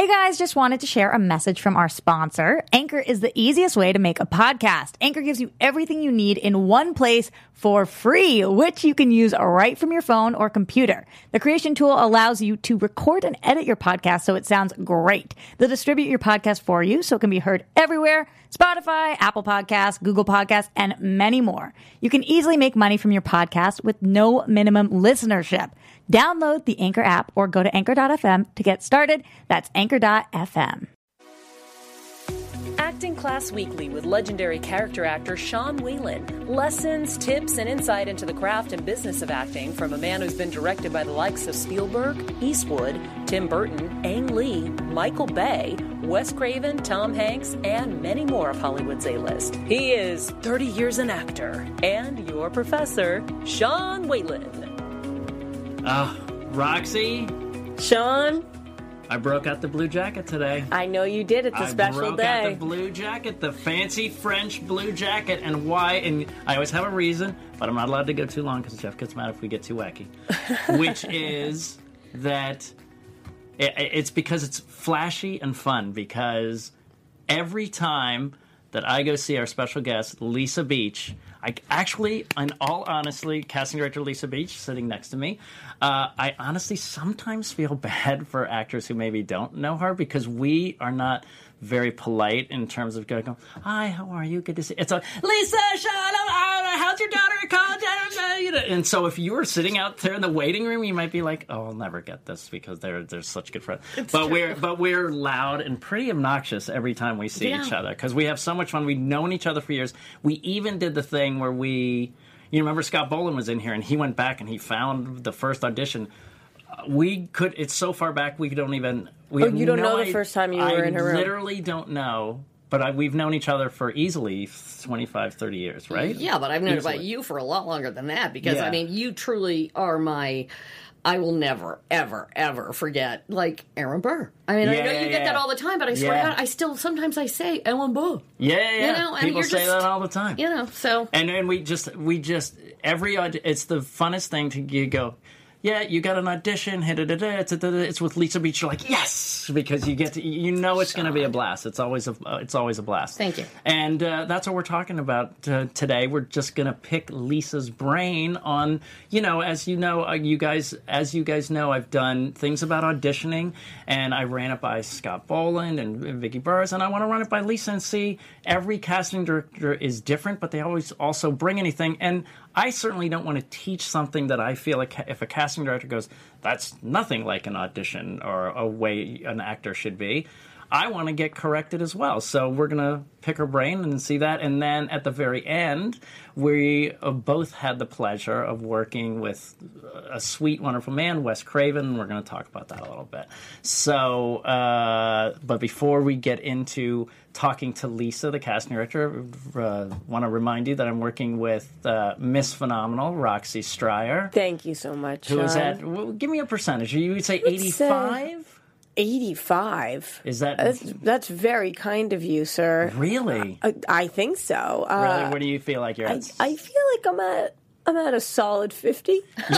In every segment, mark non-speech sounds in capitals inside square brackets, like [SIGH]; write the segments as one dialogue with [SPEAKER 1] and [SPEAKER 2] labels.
[SPEAKER 1] Hey guys, just wanted to share a message from our sponsor. Anchor is the easiest way to make a podcast. Anchor gives you everything you need in one place for free, which you can use right from your phone or computer. The creation tool allows you to record and edit your podcast so it sounds great. They'll distribute your podcast for you so it can be heard everywhere Spotify, Apple Podcasts, Google Podcasts, and many more. You can easily make money from your podcast with no minimum listenership. Download the Anchor app or go to anchor.fm to get started. That's anchor.fm.
[SPEAKER 2] Acting Class Weekly with legendary character actor Sean Whalen. Lessons, tips, and insight into the craft and business of acting from a man who's been directed by the likes of Spielberg, Eastwood, Tim Burton, Ang Lee, Michael Bay, Wes Craven, Tom Hanks, and many more of Hollywood's A-list. He is 30 years an actor and your professor, Sean Whalen.
[SPEAKER 3] Ah, Roxy,
[SPEAKER 4] Sean,
[SPEAKER 3] I broke out the blue jacket today.
[SPEAKER 4] I know you did. It's a
[SPEAKER 3] I
[SPEAKER 4] special
[SPEAKER 3] broke
[SPEAKER 4] day.
[SPEAKER 3] out the blue jacket, the fancy French blue jacket, and why? And I always have a reason, but I'm not allowed to go too long because Jeff gets mad if we get too wacky. [LAUGHS] Which is that it, it's because it's flashy and fun. Because every time that I go see our special guest, Lisa Beach, I actually, in all honestly, casting director Lisa Beach sitting next to me, uh, I honestly sometimes feel [LAUGHS] bad for actors who maybe don't know her because we are not very polite in terms of going, hi, how are you? Good to see you. It's a Lisa, uh, how's your daughter at college? Uh, you know, And so if you were sitting out there in the waiting room, you might be like, oh, I'll never get this because they're, they're such good friends. but we're but we're loud and pretty obnoxious every time we see
[SPEAKER 4] Yeah.
[SPEAKER 3] each other because we have so much fun. We've known each other for years. We even did the thing where we, you remember Scott Boland was in here and he went back and he found the first audition. Uh, We could. It's so far back we don't even. We
[SPEAKER 4] Oh, you don't
[SPEAKER 3] no
[SPEAKER 4] know the
[SPEAKER 3] i-
[SPEAKER 4] first time you
[SPEAKER 3] I
[SPEAKER 4] were in her room?
[SPEAKER 3] Literally don't know. But I, we've known each other for easily 25, 30 years, right?
[SPEAKER 5] Yeah, but I've known about you for a lot longer than that because
[SPEAKER 3] Yeah.
[SPEAKER 5] I mean, you truly are my. I will never, ever, ever forget like Aaron Burr. I mean, I
[SPEAKER 3] Yeah,
[SPEAKER 5] know you
[SPEAKER 3] yeah,
[SPEAKER 5] get that all the time, but I swear
[SPEAKER 3] Yeah.
[SPEAKER 5] God, I still sometimes I say Ellen Burr.
[SPEAKER 3] Yeah, yeah.
[SPEAKER 5] You know,
[SPEAKER 3] people say
[SPEAKER 5] just-
[SPEAKER 3] that all the time.
[SPEAKER 5] You know, so
[SPEAKER 3] And then we just we just every it's the funnest thing to you go. Yeah, you got an audition. It's it's with Lisa Beach. You're like yes, because you get to, you know it's going to be a blast. It's always a uh, it's always a blast.
[SPEAKER 5] Thank you.
[SPEAKER 3] And uh, that's what we're talking about uh, today. We're just going to pick Lisa's brain on you know as you know uh, you guys as you guys know I've done things about auditioning and I ran it by Scott Boland and, and Vicky Burrs and I want to run it by Lisa and see every casting director is different, but they always also bring anything and. I certainly don't want to teach something that I feel like if a casting director goes, that's nothing like an audition or a way an actor should be. I want to get corrected as well. So we're going to pick her brain and see that. And then at the very end, we both had the pleasure of working with a sweet, wonderful man, Wes Craven. We're going to talk about that a little bit. So, uh, but before we get into talking to Lisa, the casting director, uh, want to remind you that I'm working with uh, Miss Phenomenal, Roxy Stryer.
[SPEAKER 4] Thank you so much.
[SPEAKER 3] Who is
[SPEAKER 4] Sean.
[SPEAKER 3] at? Well, give me a percentage. You would say- 85?
[SPEAKER 4] 85.
[SPEAKER 3] Is that
[SPEAKER 4] That's, that's very kind of you, sir.
[SPEAKER 3] really?
[SPEAKER 4] I, I think so. Uh,
[SPEAKER 3] Really? Where do you feel like you're
[SPEAKER 4] I,
[SPEAKER 3] at?
[SPEAKER 4] I feel like I'm at I'm at a solid 50. [LAUGHS]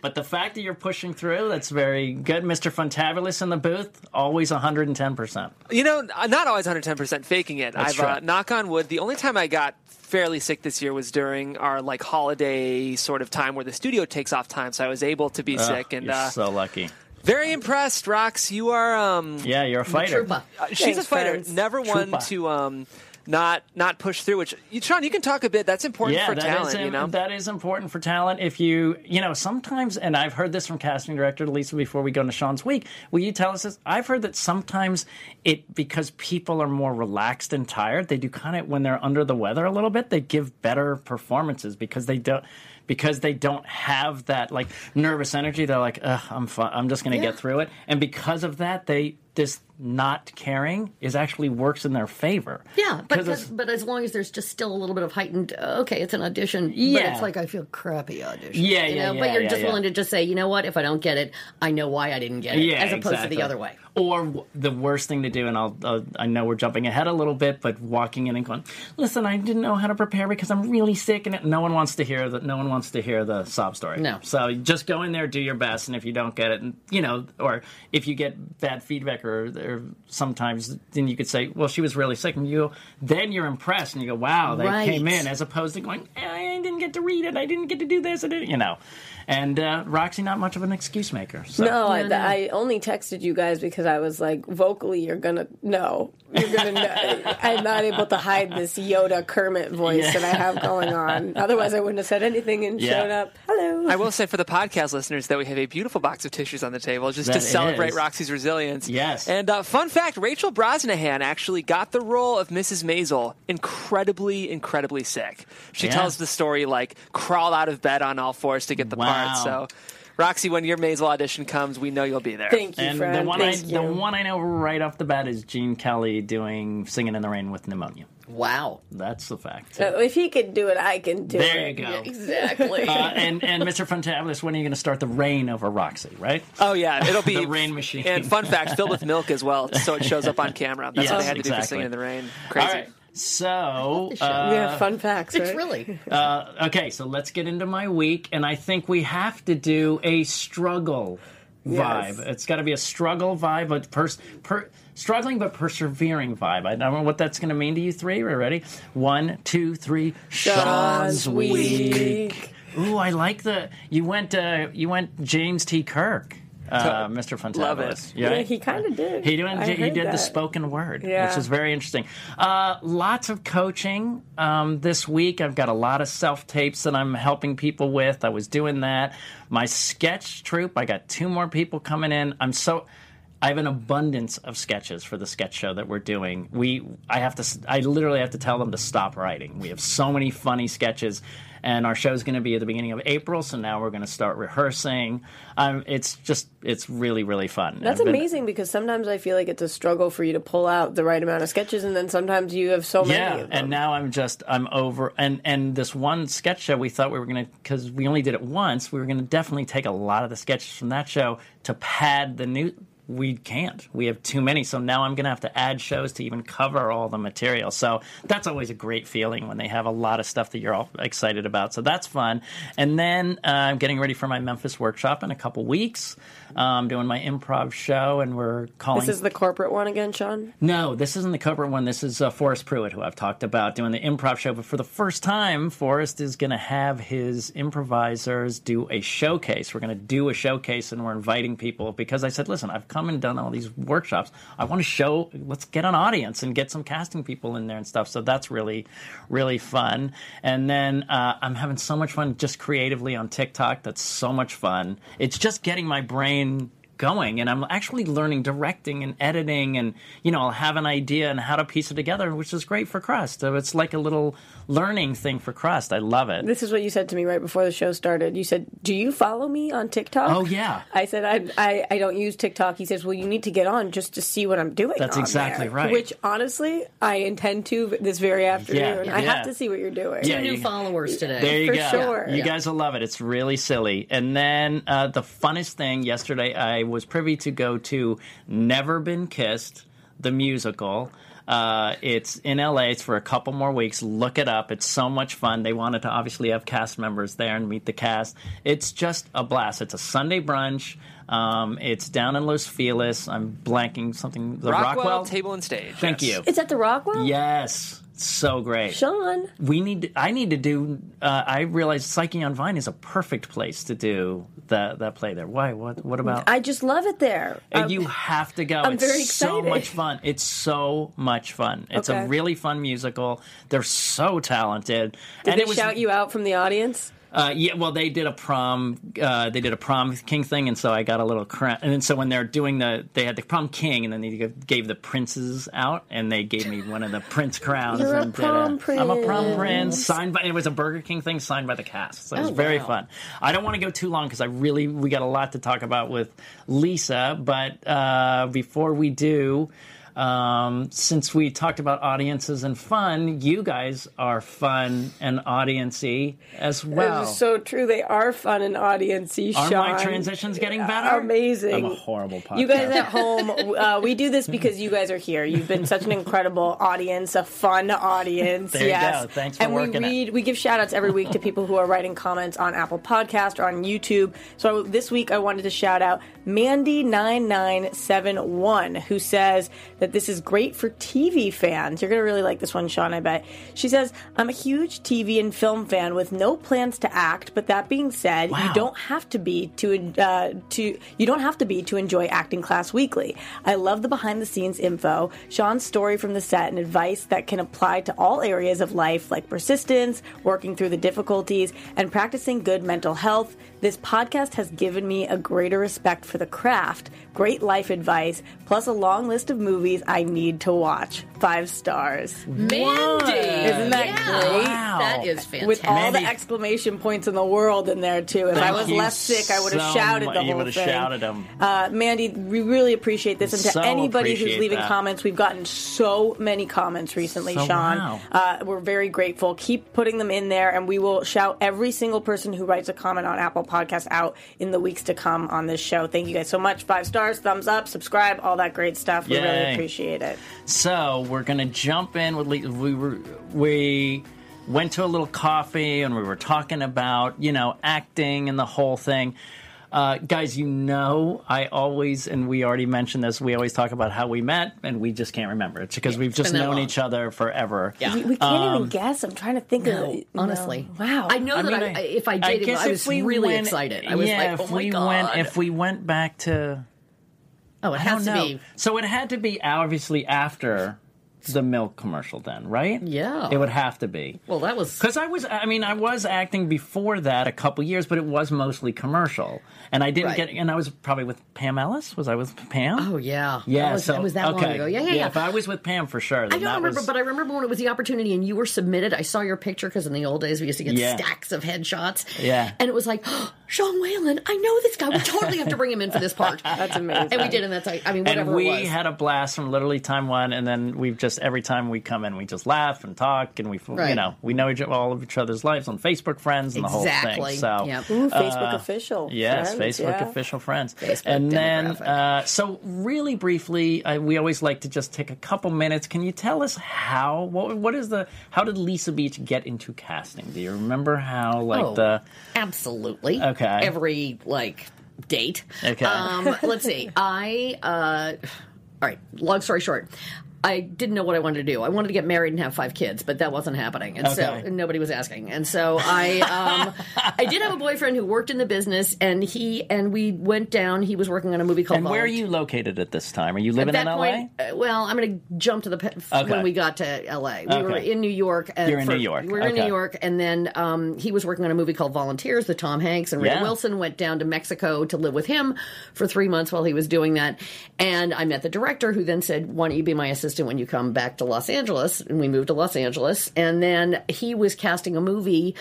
[SPEAKER 3] but the fact that you're pushing through, that's very good. Mr. Funtabulous in the booth, always 110%.
[SPEAKER 6] You know, not always 110% faking it.
[SPEAKER 3] That's
[SPEAKER 6] I've uh, knock on wood. The only time I got fairly sick this year was during our like holiday sort of time where the studio takes off time, so I was able to be sick and
[SPEAKER 3] you're
[SPEAKER 6] uh,
[SPEAKER 3] so lucky.
[SPEAKER 6] Very impressed. Rox, you are um,
[SPEAKER 3] Yeah, you're a fighter.
[SPEAKER 5] Trooper.
[SPEAKER 6] uh, she's a fighter.
[SPEAKER 4] friends.
[SPEAKER 6] Never one
[SPEAKER 3] Trooper.
[SPEAKER 6] to um, not not push through. Which you, Sean, you can talk a bit. That's important
[SPEAKER 3] Yeah,
[SPEAKER 6] for
[SPEAKER 3] that
[SPEAKER 6] talent.
[SPEAKER 3] is
[SPEAKER 6] you know,
[SPEAKER 3] that is important for talent. If you, you know, sometimes, and I've heard this from casting director Lisa before we go into Sean's week. Will you tell us this? I've heard that sometimes it because people are more relaxed and tired, they do kind of when they're under the weather a little bit, they give better performances because they don't because they don't have that like nervous energy. They're like, Ugh, I'm fine. I'm just going to
[SPEAKER 5] Yeah.
[SPEAKER 3] get through it. And because of that, they this not caring is actually works in their favor.
[SPEAKER 5] Yeah, but
[SPEAKER 3] 'Cause
[SPEAKER 5] but as long as there's just still a little bit of heightened, uh, okay, it's an audition. But
[SPEAKER 3] Yeah.
[SPEAKER 5] it's like I feel crappy audition.
[SPEAKER 3] Yeah,
[SPEAKER 5] you
[SPEAKER 3] yeah,
[SPEAKER 5] know?
[SPEAKER 3] yeah,
[SPEAKER 5] But you're
[SPEAKER 3] yeah,
[SPEAKER 5] just
[SPEAKER 3] yeah.
[SPEAKER 5] willing to just say, you know what? If I don't get it, I know why I didn't get it,
[SPEAKER 3] Yeah,
[SPEAKER 5] as opposed to the other way.
[SPEAKER 3] Or the worst thing to do, and I'll, uh, I know we're jumping ahead a little bit, but walking in and going, "Listen, I didn't know how to prepare because I'm really sick," and no one wants to hear that. No one wants to hear the sob story.
[SPEAKER 5] No.
[SPEAKER 3] So just go in there, do your best, and if you don't get it, and you know, or if you get bad feedback, or, or sometimes then you could say, "Well, she was really sick," and you then you're impressed, and you go, "Wow, they
[SPEAKER 5] Right.
[SPEAKER 3] came in," as opposed to going, "Eh, "I didn't get to read it, I didn't get to do this," I didn't, you know. And uh, Roxy, not much of an excuse maker. So.
[SPEAKER 4] No, I,
[SPEAKER 5] No, no.
[SPEAKER 4] I only texted you guys because I was like, vocally, you're gonna no, you're gonna. know. I'm not able to hide this Yoda Kermit voice
[SPEAKER 3] Yeah.
[SPEAKER 4] that I have going on. [LAUGHS] Otherwise, I wouldn't have said anything and
[SPEAKER 3] Yeah.
[SPEAKER 4] shown up. Hello.
[SPEAKER 6] I will say for the podcast listeners that we have a beautiful box of tissues on the table just
[SPEAKER 3] That
[SPEAKER 6] to celebrate
[SPEAKER 3] is.
[SPEAKER 6] Roxy's resilience.
[SPEAKER 3] Yes.
[SPEAKER 6] And uh, fun fact Rachel Brosnahan actually got the role of Mrs. Maisel incredibly, incredibly sick. She
[SPEAKER 3] Yeah.
[SPEAKER 6] tells the story like crawl out of bed on all fours to get the
[SPEAKER 3] Wow.
[SPEAKER 6] part. So, Roxy, when your Maisel audition comes, we know you'll be there.
[SPEAKER 4] Thank you,
[SPEAKER 3] And
[SPEAKER 4] friend.
[SPEAKER 3] the one I
[SPEAKER 4] Thank
[SPEAKER 3] the one I know right off the bat is Gene Kelly doing "Singing in the Rain" with pneumonia.
[SPEAKER 5] Wow.
[SPEAKER 3] That's the fact.
[SPEAKER 4] So if he could do it, I can do
[SPEAKER 3] there
[SPEAKER 4] it.
[SPEAKER 3] There you go.
[SPEAKER 5] Exactly. [LAUGHS]
[SPEAKER 3] Uh, and and Mr. Fantabulous, when are you going to start the rain over Roxy? Right?
[SPEAKER 6] Oh yeah, it'll be [LAUGHS]
[SPEAKER 3] The rain machine.
[SPEAKER 6] And fun fact, filled with milk as well, so it shows up on camera. That's [LAUGHS] what
[SPEAKER 3] Yes,
[SPEAKER 6] they had to do for singing in the rain. Crazy.
[SPEAKER 3] All right. So
[SPEAKER 5] show.
[SPEAKER 3] uh,
[SPEAKER 4] Yeah, fun facts.
[SPEAKER 5] it's
[SPEAKER 4] right?
[SPEAKER 5] really. [LAUGHS]
[SPEAKER 3] uh, okay, so let's get into my week, and I think we have to do a struggle vibe.
[SPEAKER 4] Yes.
[SPEAKER 3] It's got to be a struggle vibe, but pers- per- struggling but persevering vibe. I don't know what that's going to mean to you three. We're ready. One, two, three. Sean's
[SPEAKER 4] Sean's
[SPEAKER 3] week.
[SPEAKER 4] week.
[SPEAKER 3] Ooh, I like the you went. Uh, you went James T. Kirk. Uh, Mr.
[SPEAKER 6] It.
[SPEAKER 3] Yeah,
[SPEAKER 4] Yeah, he kind of did.
[SPEAKER 3] he
[SPEAKER 4] I
[SPEAKER 3] he did the spoken word,
[SPEAKER 4] Yeah.
[SPEAKER 3] which is very interesting. Uh, lots of coaching um, this week. I've got a lot of self tapes that I'm helping people with. I was doing that. My sketch troupe. I got two more people coming in. I'm so. I have an abundance of sketches for the sketch show that we're doing. We, I have to, I literally have to tell them to stop writing. We have so many funny sketches, and our show's going to be at the beginning of April. So now we're going to start rehearsing. Um, it's just, it's really, really fun.
[SPEAKER 4] That's
[SPEAKER 3] been-
[SPEAKER 4] amazing because sometimes I feel like it's a struggle for you to pull out the right amount of sketches, and then sometimes you have so many.
[SPEAKER 3] Yeah, and now I'm just I'm over and and this one sketch show we thought we were gonna because we only did it once we were gonna definitely take a lot of the sketches from that show to pad the new. We can't. We have too many. So now I'm going to have to add shows to even cover all the material. So that's always a great feeling when they have a lot of stuff that you're all excited about. So that's fun. And then uh, I'm getting ready for my Memphis workshop in a couple weeks. I'm doing my improv show, and we're calling.
[SPEAKER 4] this is the corporate one again, Sean.
[SPEAKER 3] No, this isn't the corporate one. This is uh, Forrest Pruitt, who I've talked about doing the improv show. But for the first time, Forrest is going to have his improvisers do a showcase. We're going to do a showcase, and we're inviting people because I said, listen, I've come and done all these workshops. I want to show, let's get an audience and get some casting people in there and stuff. So that's really, really fun. And then uh, I'm having so much fun just creatively on TikTok. That's so much fun. It's just getting my brain going and I'm actually learning directing and editing and you know I'll have an idea and how to piece it together which is great for Crust. So it's like a little learning thing for Crust. I love it.
[SPEAKER 4] This is what you said to me right before the show started. You said, "Do you follow me on TikTok?"
[SPEAKER 3] Oh, yeah.
[SPEAKER 4] I said, "I I, I don't use TikTok." He says, "Well, you need to get on just to see what I'm doing."
[SPEAKER 3] That's
[SPEAKER 4] on
[SPEAKER 3] exactly
[SPEAKER 4] there."
[SPEAKER 3] right.
[SPEAKER 4] Which honestly, I intend to this very afternoon. I
[SPEAKER 3] yeah.
[SPEAKER 4] have to see what you're doing.
[SPEAKER 3] Yeah,
[SPEAKER 5] New
[SPEAKER 3] you-
[SPEAKER 5] followers today.
[SPEAKER 3] There you
[SPEAKER 4] For
[SPEAKER 3] go.
[SPEAKER 4] sure.
[SPEAKER 3] You guys will love it. It's really silly. And then uh, the funnest thing yesterday, I was privy to go to Never Been Kissed, the musical. Uh, it's in LA. It's for a couple more weeks. Look it up. It's so much fun. They wanted to obviously have cast members there and meet the cast. It's just a blast. It's a Sunday brunch. Um, it's down in Los Feliz. I'm blanking something. The
[SPEAKER 6] Rockwell,
[SPEAKER 3] Rockwell
[SPEAKER 6] Table and Stage.
[SPEAKER 3] Thank
[SPEAKER 6] yes.
[SPEAKER 3] you.
[SPEAKER 4] It's at the Rockwell.
[SPEAKER 3] Yes, so great
[SPEAKER 4] Sean.
[SPEAKER 3] we need to, I need to do uh, I realize Psyche on Vine is a perfect place to do that that play there. Why? What what about
[SPEAKER 4] I just love it there.
[SPEAKER 3] and
[SPEAKER 4] Um,
[SPEAKER 3] you have to go.
[SPEAKER 4] I'm
[SPEAKER 3] it's
[SPEAKER 4] very excited.
[SPEAKER 3] so much fun. It's so much fun. It's a really fun musical. They're so talented.
[SPEAKER 4] Did
[SPEAKER 3] and
[SPEAKER 4] they
[SPEAKER 3] it was
[SPEAKER 4] shout you out from the audience?
[SPEAKER 3] Uh, yeah, well, they did a prom. Uh, they did a prom king thing, and so I got a little crown. And then so when they're doing the, they had the prom king, and then they gave- the princes out, and they gave me one of the prince [LAUGHS] crowns.
[SPEAKER 4] You're a
[SPEAKER 3] and did
[SPEAKER 4] prom
[SPEAKER 3] I'm a prom
[SPEAKER 4] prince.
[SPEAKER 3] prince. Signed by it was a Burger King thing, signed by the cast. So it was
[SPEAKER 5] Oh,
[SPEAKER 3] very
[SPEAKER 5] wow.
[SPEAKER 3] fun. I don't want to go too long because I really we got a lot to talk about with Lisa. But uh, before we do. Um, since we talked about audiences and fun, you guys are fun and audiency as well.
[SPEAKER 4] It's so true. They are fun and audiency.
[SPEAKER 3] Are
[SPEAKER 4] Sean.
[SPEAKER 3] my transitions getting better?
[SPEAKER 4] Amazing.
[SPEAKER 3] I'm a horrible podcast.
[SPEAKER 4] You guys at home, uh, we do this because you guys are here. You've been such an incredible audience, a fun audience. [LAUGHS]
[SPEAKER 3] There you
[SPEAKER 4] yes.
[SPEAKER 3] go. Thanks for
[SPEAKER 4] and
[SPEAKER 3] working it.
[SPEAKER 4] we read, we give shout outs every week to people who are writing comments on Apple Podcast or on YouTube. So this week I wanted to shout out Mandy9971, who says that this is great for TV fans. You're going to really like this one, Sean, I bet. She says, I'm a huge TV and film fan with no plans to act, but that being said,
[SPEAKER 3] Wow.
[SPEAKER 4] you don't have to be to uh, to you don't have to be to enjoy acting class weekly. I love the behind the scenes info, Sean's story from the set, and advice that can apply to all areas of life, like persistence, working through the difficulties, and practicing good mental health. This podcast has given me a greater respect for the craft, great life advice, plus a long list of movies I need to watch. Five stars.
[SPEAKER 5] Mandy,
[SPEAKER 4] Isn't that
[SPEAKER 5] Yeah.
[SPEAKER 4] great?
[SPEAKER 3] Wow.
[SPEAKER 5] That is fantastic.
[SPEAKER 4] With all
[SPEAKER 3] Mandy-
[SPEAKER 4] the exclamation points in the world in there too. If I was less sick, I would have
[SPEAKER 3] so
[SPEAKER 4] shouted the
[SPEAKER 3] you
[SPEAKER 4] whole
[SPEAKER 3] would have
[SPEAKER 4] thing.
[SPEAKER 3] shouted 'em.
[SPEAKER 4] Uh, Mandy, we really appreciate this, and to
[SPEAKER 3] So
[SPEAKER 4] anybody who's leaving
[SPEAKER 3] that.
[SPEAKER 4] comments, we've gotten so many comments recently,
[SPEAKER 3] So
[SPEAKER 4] Sean.
[SPEAKER 3] wow.
[SPEAKER 4] Uh, we're very grateful. Keep putting them in there, and we will shout every single person who writes a comment on Apple Podcasts out in the weeks to come on this show. Thank you guys so much. Five stars, thumbs up, subscribe, all that great stuff. We really
[SPEAKER 3] Yay.
[SPEAKER 4] Appreciate it.
[SPEAKER 3] So we're gonna jump in with Le- we were we went to a little coffee and we were talking about you know acting and the whole thing. Uh, guys, you know, I always, and we already mentioned this, we always talk about how we met, and we just can't remember. It's because we've just known
[SPEAKER 5] long.
[SPEAKER 3] each other forever.
[SPEAKER 5] Yeah.
[SPEAKER 4] We, we can't even guess. I'm trying to think of
[SPEAKER 5] No,
[SPEAKER 4] it.
[SPEAKER 5] honestly.
[SPEAKER 4] No. Wow.
[SPEAKER 5] I know
[SPEAKER 3] I
[SPEAKER 5] that
[SPEAKER 3] mean,
[SPEAKER 5] I,
[SPEAKER 3] I-
[SPEAKER 5] if I did,
[SPEAKER 3] guess
[SPEAKER 5] I
[SPEAKER 3] if
[SPEAKER 5] was
[SPEAKER 3] we
[SPEAKER 5] really
[SPEAKER 3] went-
[SPEAKER 5] excited. I was
[SPEAKER 3] yeah,
[SPEAKER 5] like, oh
[SPEAKER 3] if
[SPEAKER 5] my
[SPEAKER 3] we
[SPEAKER 5] god.
[SPEAKER 3] went, if we went back to,
[SPEAKER 5] oh, it has to
[SPEAKER 3] know.
[SPEAKER 5] be.
[SPEAKER 3] So it had to be obviously after the milk commercial, then, right?
[SPEAKER 5] Yeah.
[SPEAKER 3] it would have to be.
[SPEAKER 5] Well, that was
[SPEAKER 3] Because I was, I mean, I was acting before that a couple years, but it was mostly commercial, and I didn't
[SPEAKER 5] Right.
[SPEAKER 3] get. And I was probably with Pam Ellis. Was I with Pam?
[SPEAKER 5] Oh yeah,
[SPEAKER 3] yeah.
[SPEAKER 5] That was,
[SPEAKER 3] so
[SPEAKER 5] that was that
[SPEAKER 3] okay.
[SPEAKER 5] long ago. Yeah, yeah, yeah.
[SPEAKER 3] If I was with Pam for sure, then
[SPEAKER 5] I don't
[SPEAKER 3] that
[SPEAKER 5] remember,
[SPEAKER 3] was,
[SPEAKER 5] but I remember when it was the opportunity and you were submitted. I saw your picture because in the old days we used to get
[SPEAKER 3] Yeah.
[SPEAKER 5] stacks of headshots.
[SPEAKER 3] Yeah.
[SPEAKER 5] and it was like oh, Sean Whalen. I know this guy. We totally have to bring him in for this part. [LAUGHS]
[SPEAKER 4] That's amazing.
[SPEAKER 5] and we did, and that's like, I mean, whatever
[SPEAKER 3] and we
[SPEAKER 5] it was.
[SPEAKER 3] had a blast from literally time one, and then we've just every time we come in, we just laugh and talk, and we, you know, we know each, all of each other's lives on Facebook friends and the whole thing. So,
[SPEAKER 5] Yep.
[SPEAKER 4] Ooh, Facebook official.
[SPEAKER 3] Yes,
[SPEAKER 4] friends,
[SPEAKER 3] Facebook
[SPEAKER 4] yeah.
[SPEAKER 3] official friends.
[SPEAKER 5] Facebook
[SPEAKER 3] and then, uh, so really briefly, uh, we always like to just take a couple minutes. Can you tell us how? What, what is the? How did Lisa Beach get into casting? Do you remember how? Like
[SPEAKER 5] Oh,
[SPEAKER 3] the
[SPEAKER 5] absolutely.
[SPEAKER 3] Okay.
[SPEAKER 5] Every like date.
[SPEAKER 3] Okay.
[SPEAKER 5] Um, let's see. I uh, all right. Long story short. I didn't know what I wanted to do. I wanted to get married and have five kids, but that wasn't happening, and so and nobody was asking. And so I, um, I did have a boyfriend who worked in the business, and he and we went down. He was working on a movie called.
[SPEAKER 3] and where are you located at this time? Are you living
[SPEAKER 5] At that
[SPEAKER 3] in LA?
[SPEAKER 5] point, uh, well, I'm going to jump to the pe-
[SPEAKER 3] Okay.
[SPEAKER 5] when we got to LA. We were in New York. And
[SPEAKER 3] You're in
[SPEAKER 5] for-
[SPEAKER 3] New York.
[SPEAKER 5] We were in New York, and then um, he was working on a movie called Volunteers with Tom Hanks and Ray
[SPEAKER 3] Yeah.
[SPEAKER 5] Wilson. Went down to Mexico to live with him for three months while he was doing that. And I met the director, who then said, "Why don't you be my assistant when you come back to Los Angeles?" And we moved to Los Angeles, and then he was casting a movie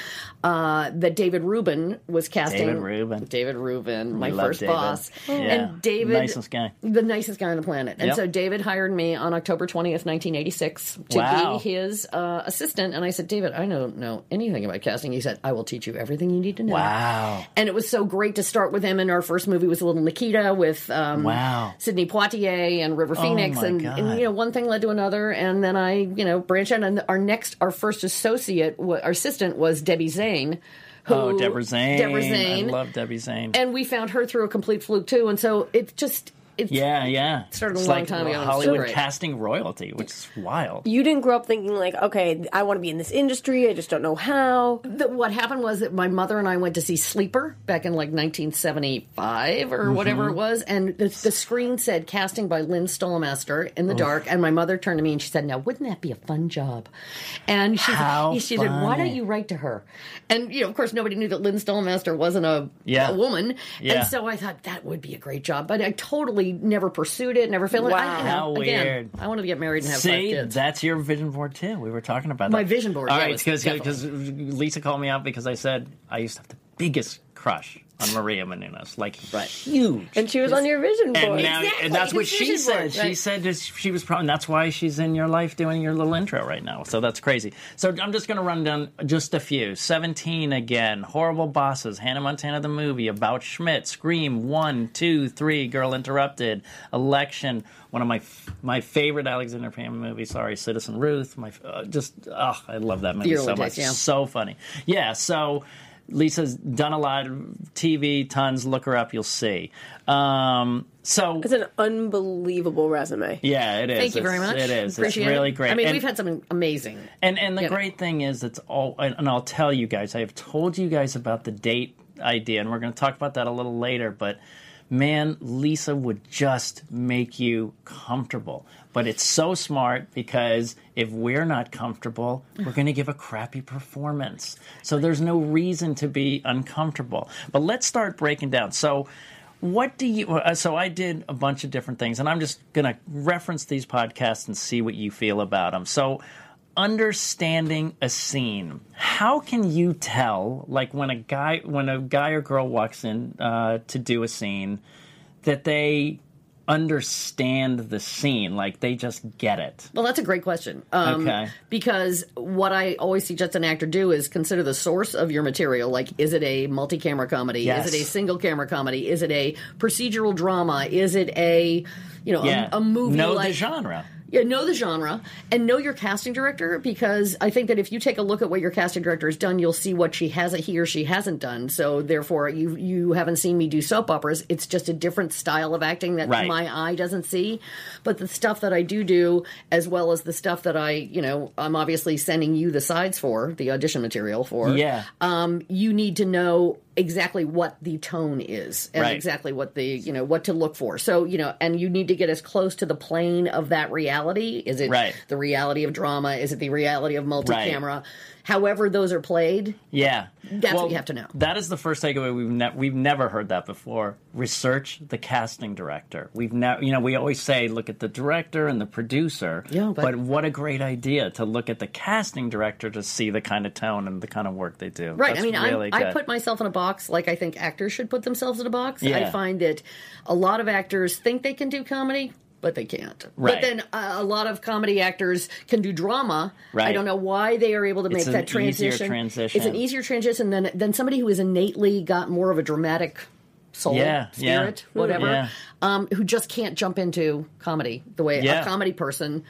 [SPEAKER 5] uh, that David Rubin was casting.
[SPEAKER 3] David Rubin.
[SPEAKER 5] David Rubin, my first
[SPEAKER 3] David.
[SPEAKER 5] boss,
[SPEAKER 3] Yeah.
[SPEAKER 5] and David,
[SPEAKER 3] Nicest guy.
[SPEAKER 5] the nicest guy on the planet. And
[SPEAKER 3] Yep.
[SPEAKER 5] so David hired me on October 20th, 1986 to
[SPEAKER 3] Wow.
[SPEAKER 5] be his uh, assistant. And I said, David, I don't know anything about casting. He said, I will teach you everything you need to know.
[SPEAKER 3] Wow.
[SPEAKER 5] And it was so great to start with him. And our first movie was a Little Nikita with um,
[SPEAKER 3] Wow.
[SPEAKER 5] Sidney Poitier and River Phoenix.
[SPEAKER 3] Oh my
[SPEAKER 5] and,
[SPEAKER 3] God.
[SPEAKER 5] and, you know, one thing led to another. And then I, you know, branched out. And our next, our first associate, our assistant was Debbie Zane. Who,
[SPEAKER 3] Oh, Deborah Zane.
[SPEAKER 5] Deborah Zane
[SPEAKER 3] I love Debbie Zane.
[SPEAKER 5] and we found her through a complete fluke too and so it just it's
[SPEAKER 3] Yeah, yeah.
[SPEAKER 5] Started a
[SPEAKER 3] It's
[SPEAKER 5] long
[SPEAKER 3] like
[SPEAKER 5] time ago,
[SPEAKER 3] Hollywood
[SPEAKER 5] great.
[SPEAKER 3] casting royalty, which is wild.
[SPEAKER 4] You didn't grow up thinking like, okay, I want to be in this industry. I just don't know how.
[SPEAKER 5] the, what happened was that my mother and I went to see Sleeper back in like 1975 or whatever mm-hmm. it was, and the, the screen said casting by Lynn Stalmaster in the dark. And my mother turned to me and she said, "Now, wouldn't that be a fun job?" And she,
[SPEAKER 3] How
[SPEAKER 5] said, she said, "Why don't you write to her?" And you know, of course, nobody knew that Lynn Stalmaster wasn't a,
[SPEAKER 3] Yeah.
[SPEAKER 5] a woman,
[SPEAKER 3] Yeah.
[SPEAKER 5] and so I thought that would be a great job. But I totally never pursued it, never felt it. I, you know,
[SPEAKER 3] How
[SPEAKER 5] again,
[SPEAKER 3] weird.
[SPEAKER 5] I wanted to get married and have
[SPEAKER 3] See,
[SPEAKER 5] kids.
[SPEAKER 3] that's your vision board too. We were talking about
[SPEAKER 5] My
[SPEAKER 3] that.
[SPEAKER 5] vision board,
[SPEAKER 3] All right, because because Lisa called me out because I said I used to have the biggest crush on Maria Menounos, like huge.
[SPEAKER 4] And she was on your vision board.
[SPEAKER 3] And now,
[SPEAKER 5] Exactly,
[SPEAKER 3] and that's what she said.
[SPEAKER 5] board,
[SPEAKER 3] She said she was probably, that's why she's in your life doing your little intro right now. So that's crazy. So I'm just going to run down just a few. 17 again, Horrible Bosses, Hannah Montana the movie, About Schmidt, Scream, One, Two, Three, Girl Interrupted, Election, one of my my favorite Alexander Payne movies. Sorry, Citizen Ruth. My uh, just oh, I love that movie so much.
[SPEAKER 5] days, yeah.
[SPEAKER 3] So funny. Yeah. So. Lisa's done a lot of TV, tons. Look her up, you'll see. Um, so
[SPEAKER 4] It's an unbelievable resume.
[SPEAKER 3] yeah, it is.
[SPEAKER 5] Thank you very much.
[SPEAKER 3] It is.
[SPEAKER 5] Appreciate
[SPEAKER 3] it's really
[SPEAKER 5] it.
[SPEAKER 3] great.
[SPEAKER 5] I mean,
[SPEAKER 3] and,
[SPEAKER 5] we've had some amazing.
[SPEAKER 3] and and the
[SPEAKER 5] you know.
[SPEAKER 3] great thing is it's all. And, and I'll tell you guys. I have told you guys about the date idea, and we're going to talk about that a little later. But man, Lisa would just make you comfortable. But it's so smart because if we're not comfortable, we're going to give a crappy performance. So there's no reason to be uncomfortable. But let's start breaking down. So what do you uh, so i did a bunch of different things and i'm just going to reference these podcasts and see what you feel about them so understanding a scene how can you tell like when a guy when a guy or girl walks in uh, to do a scene that they understand the scene like they just get it
[SPEAKER 5] Well, that's a great question. Um,
[SPEAKER 3] Okay.
[SPEAKER 5] Because what I always suggest an actor do is consider the source of your material. Like, is it a multi-camera comedy?
[SPEAKER 3] Yes.
[SPEAKER 5] Is it a single camera comedy? Is it a procedural drama? Is it a, you know,
[SPEAKER 3] yeah
[SPEAKER 5] a, a movie
[SPEAKER 3] know
[SPEAKER 5] like
[SPEAKER 3] the genre
[SPEAKER 5] Yeah, know the genre and know your casting director because I think that if you take a look at what your casting director has done, you'll see what she hasn't he or she hasn't done. So therefore, you you haven't seen me do soap operas. It's just a different style of acting that
[SPEAKER 3] Right.
[SPEAKER 5] my eye doesn't see. But the stuff that I do do, as well as the stuff that I, you know, I'm obviously sending you the sides for the audition material for.
[SPEAKER 3] Yeah.
[SPEAKER 5] Um, you need to know exactly what the tone is and
[SPEAKER 3] Right.
[SPEAKER 5] exactly what the you know what to look for. So you know and you need to get as close to the plane of that reality. Is it
[SPEAKER 3] Right.
[SPEAKER 5] the reality of drama? Is it the reality of multi-camera however those are played
[SPEAKER 3] Yeah,
[SPEAKER 5] That's what you have to know.
[SPEAKER 3] That is the first takeaway. We've ne- we've never heard that before. Research the casting director. We've never, you know, we always say look at the director and the producer.
[SPEAKER 5] Yeah, but-
[SPEAKER 3] but what a great idea to look at the casting director to see the kind of tone and the kind of work they do.
[SPEAKER 5] Right.
[SPEAKER 3] That's
[SPEAKER 5] I mean,
[SPEAKER 3] really
[SPEAKER 5] I, I put myself in a box like I think actors should put themselves in a box.
[SPEAKER 3] Yeah.
[SPEAKER 5] I find that a lot of actors think they can do comedy. But they can't.
[SPEAKER 3] Right.
[SPEAKER 5] But then uh, a lot of comedy actors can do drama. I don't know why they are able to make
[SPEAKER 3] It's an
[SPEAKER 5] that
[SPEAKER 3] easier
[SPEAKER 5] transition.
[SPEAKER 3] transition.
[SPEAKER 5] It's an easier transition than than somebody who has innately got more of a dramatic soul,
[SPEAKER 3] Yeah, yeah.
[SPEAKER 5] spirit, whatever,
[SPEAKER 3] Yeah.
[SPEAKER 5] um, who just can't jump into comedy the way
[SPEAKER 3] Yeah.
[SPEAKER 5] a comedy person.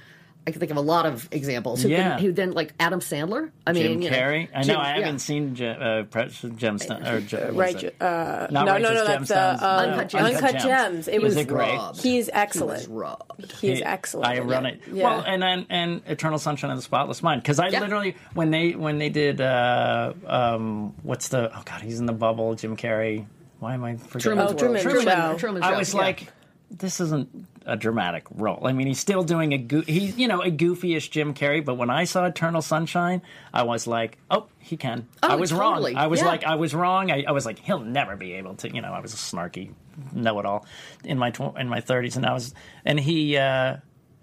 [SPEAKER 5] I can think of a lot of examples who,
[SPEAKER 3] Yeah.
[SPEAKER 5] can, who then like Adam Sandler. I
[SPEAKER 3] Jim
[SPEAKER 5] mean, you know,
[SPEAKER 3] Carrey. I know.
[SPEAKER 5] Jim-
[SPEAKER 3] I haven't seen Je- uh, Pre- Gemstone or Je- what
[SPEAKER 4] right,
[SPEAKER 3] is
[SPEAKER 4] uh,
[SPEAKER 3] Not
[SPEAKER 4] no, no, no, that's uh,
[SPEAKER 3] Gemstones.
[SPEAKER 4] uh,
[SPEAKER 5] Uncut Gems.
[SPEAKER 4] Uncut Gems. It
[SPEAKER 3] Is
[SPEAKER 4] was
[SPEAKER 3] it great?
[SPEAKER 5] robbed.
[SPEAKER 4] He's
[SPEAKER 5] He
[SPEAKER 4] excellent.
[SPEAKER 5] was robbed.
[SPEAKER 4] He's excellent.
[SPEAKER 3] I run it.
[SPEAKER 4] Yeah.
[SPEAKER 3] Well, and then and Eternal Sunshine of the Spotless Mind because I
[SPEAKER 5] Yeah.
[SPEAKER 3] literally when they when they did uh um what's the oh god he's in the bubble Jim Carrey why am I forgetting
[SPEAKER 5] Truman's
[SPEAKER 4] Oh, Truman
[SPEAKER 5] World.
[SPEAKER 4] Show.
[SPEAKER 5] Truman
[SPEAKER 3] I was
[SPEAKER 5] yeah.
[SPEAKER 3] like this isn't a dramatic role. I mean, he's still doing a go- he's you know a goofyish Jim Carrey, but when I saw Eternal Sunshine, I was like, oh, he can.
[SPEAKER 5] Oh,
[SPEAKER 3] I was
[SPEAKER 5] totally.
[SPEAKER 3] wrong. I was
[SPEAKER 5] Yeah.
[SPEAKER 3] like, I was wrong. I, I was like, he'll never be able to. You know, I was a snarky know-it-all in my tw- in my thirties, and I was and he. uh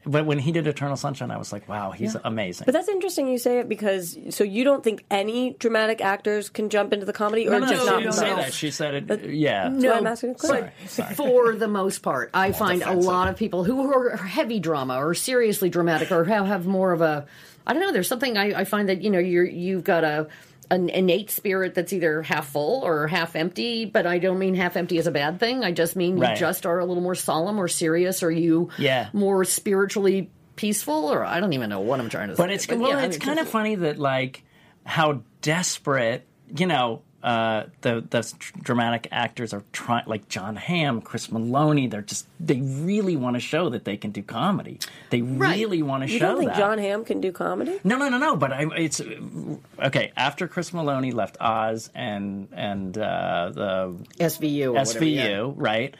[SPEAKER 3] but when he did Eternal Sunshine, I was like, "Wow, he's amazing."
[SPEAKER 4] But that's interesting you say it because so you don't think any dramatic actors can jump into the comedy or
[SPEAKER 3] no, no,
[SPEAKER 4] just
[SPEAKER 3] she
[SPEAKER 4] not
[SPEAKER 3] didn't say that. She said it. yeah.
[SPEAKER 4] That's why I'm asking a question.
[SPEAKER 3] Sorry, sorry.
[SPEAKER 5] for the most part, I find a lot of people who are heavy drama or seriously dramatic or have, have more of a, I don't know. There's something I, I find that you know you're you've got a an innate spirit that's either half full or half empty. But I don't mean half empty is a bad thing. I just mean
[SPEAKER 3] Right.
[SPEAKER 5] you just are a little more solemn or serious, or you
[SPEAKER 3] Yeah.
[SPEAKER 5] more spiritually peaceful, or I don't even know what I'm trying to say.
[SPEAKER 3] But it's well,
[SPEAKER 5] yeah,
[SPEAKER 3] it's
[SPEAKER 5] I mean,
[SPEAKER 3] kind of funny that like how desperate you know. Uh, the the tr- dramatic actors are trying, like John Hamm, Chris Meloni. They're just they really want to show that they can do comedy. They really want to show that You
[SPEAKER 4] don't think
[SPEAKER 3] that.
[SPEAKER 4] John Hamm can do comedy?
[SPEAKER 3] No, no, no, no. But I, it's okay. After Chris Meloni left Oz and and uh, the
[SPEAKER 5] SVU. Or whatever, yeah.
[SPEAKER 3] SVU, right?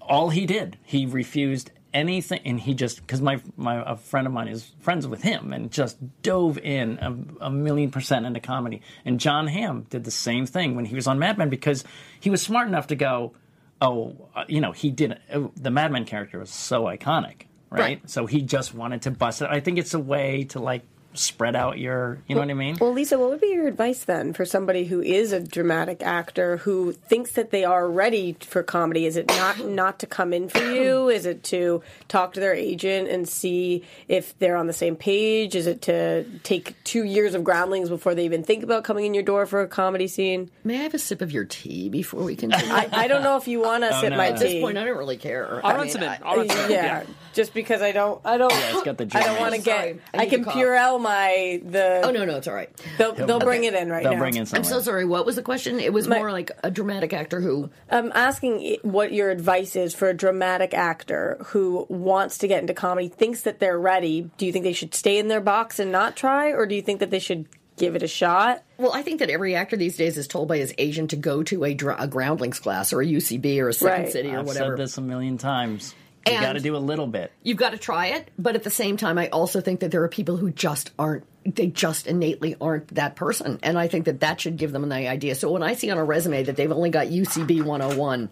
[SPEAKER 3] All he did, he refused anything, and he just because my my a friend of mine is friends with him, and just dove in a, a million percent into comedy. And John Hamm did the same thing when he was on Mad Men because he was smart enough to go, oh, uh, you know, he did uh, the Mad Men character was so iconic, right?
[SPEAKER 5] Right.
[SPEAKER 3] So he just wanted to bust it. I think it's a way to like spread out your, you know what I mean?
[SPEAKER 4] Well, Lisa, what would be your advice then for somebody who is a dramatic actor who thinks that they are ready for comedy? Is it not not to come in for [CLEARS THROAT] you? Is it to talk to their agent and see if they're on the same page? Is it to take two years of groundlings before they even think about coming in your door for a comedy scene?
[SPEAKER 5] May I have a sip of your tea before we continue?
[SPEAKER 4] I, I don't know if you want to oh, sip
[SPEAKER 3] no.
[SPEAKER 4] my
[SPEAKER 3] At
[SPEAKER 5] At this point, I don't really care.
[SPEAKER 6] I'll
[SPEAKER 5] I
[SPEAKER 6] run
[SPEAKER 5] mean,
[SPEAKER 6] some in.
[SPEAKER 5] I-
[SPEAKER 6] I'll run some in.
[SPEAKER 4] yeah, just because I don't, I don't, yeah,
[SPEAKER 3] it's got the
[SPEAKER 4] I don't want to get.
[SPEAKER 5] I
[SPEAKER 4] I, can
[SPEAKER 5] to.
[SPEAKER 4] Purell my the.
[SPEAKER 5] Oh no, no, it's all right.
[SPEAKER 4] They'll, they'll bring it in right
[SPEAKER 3] They'll
[SPEAKER 4] now.
[SPEAKER 3] bring in.
[SPEAKER 5] I'm so sorry. What was the question? It was
[SPEAKER 4] My-
[SPEAKER 5] more like a dramatic actor who.
[SPEAKER 4] I'm asking what your advice is for a dramatic actor who wants to get into comedy, thinks that they're ready. Do you think they should stay in their box and not try, or do you think that they should give it a shot?
[SPEAKER 5] Well, I think that every actor these days is told by his agent to go to a, dra- a groundlings class or a UCB or a Second
[SPEAKER 4] Right.
[SPEAKER 5] City or
[SPEAKER 3] I've
[SPEAKER 5] whatever.
[SPEAKER 3] said this a million times. You got to do a little bit.
[SPEAKER 5] You've got to try it, but at the same time, I also think that there are people who just aren't. They just innately aren't that person, and I think that that should give them an idea. So when I see on a resume that they've only got UCB 101,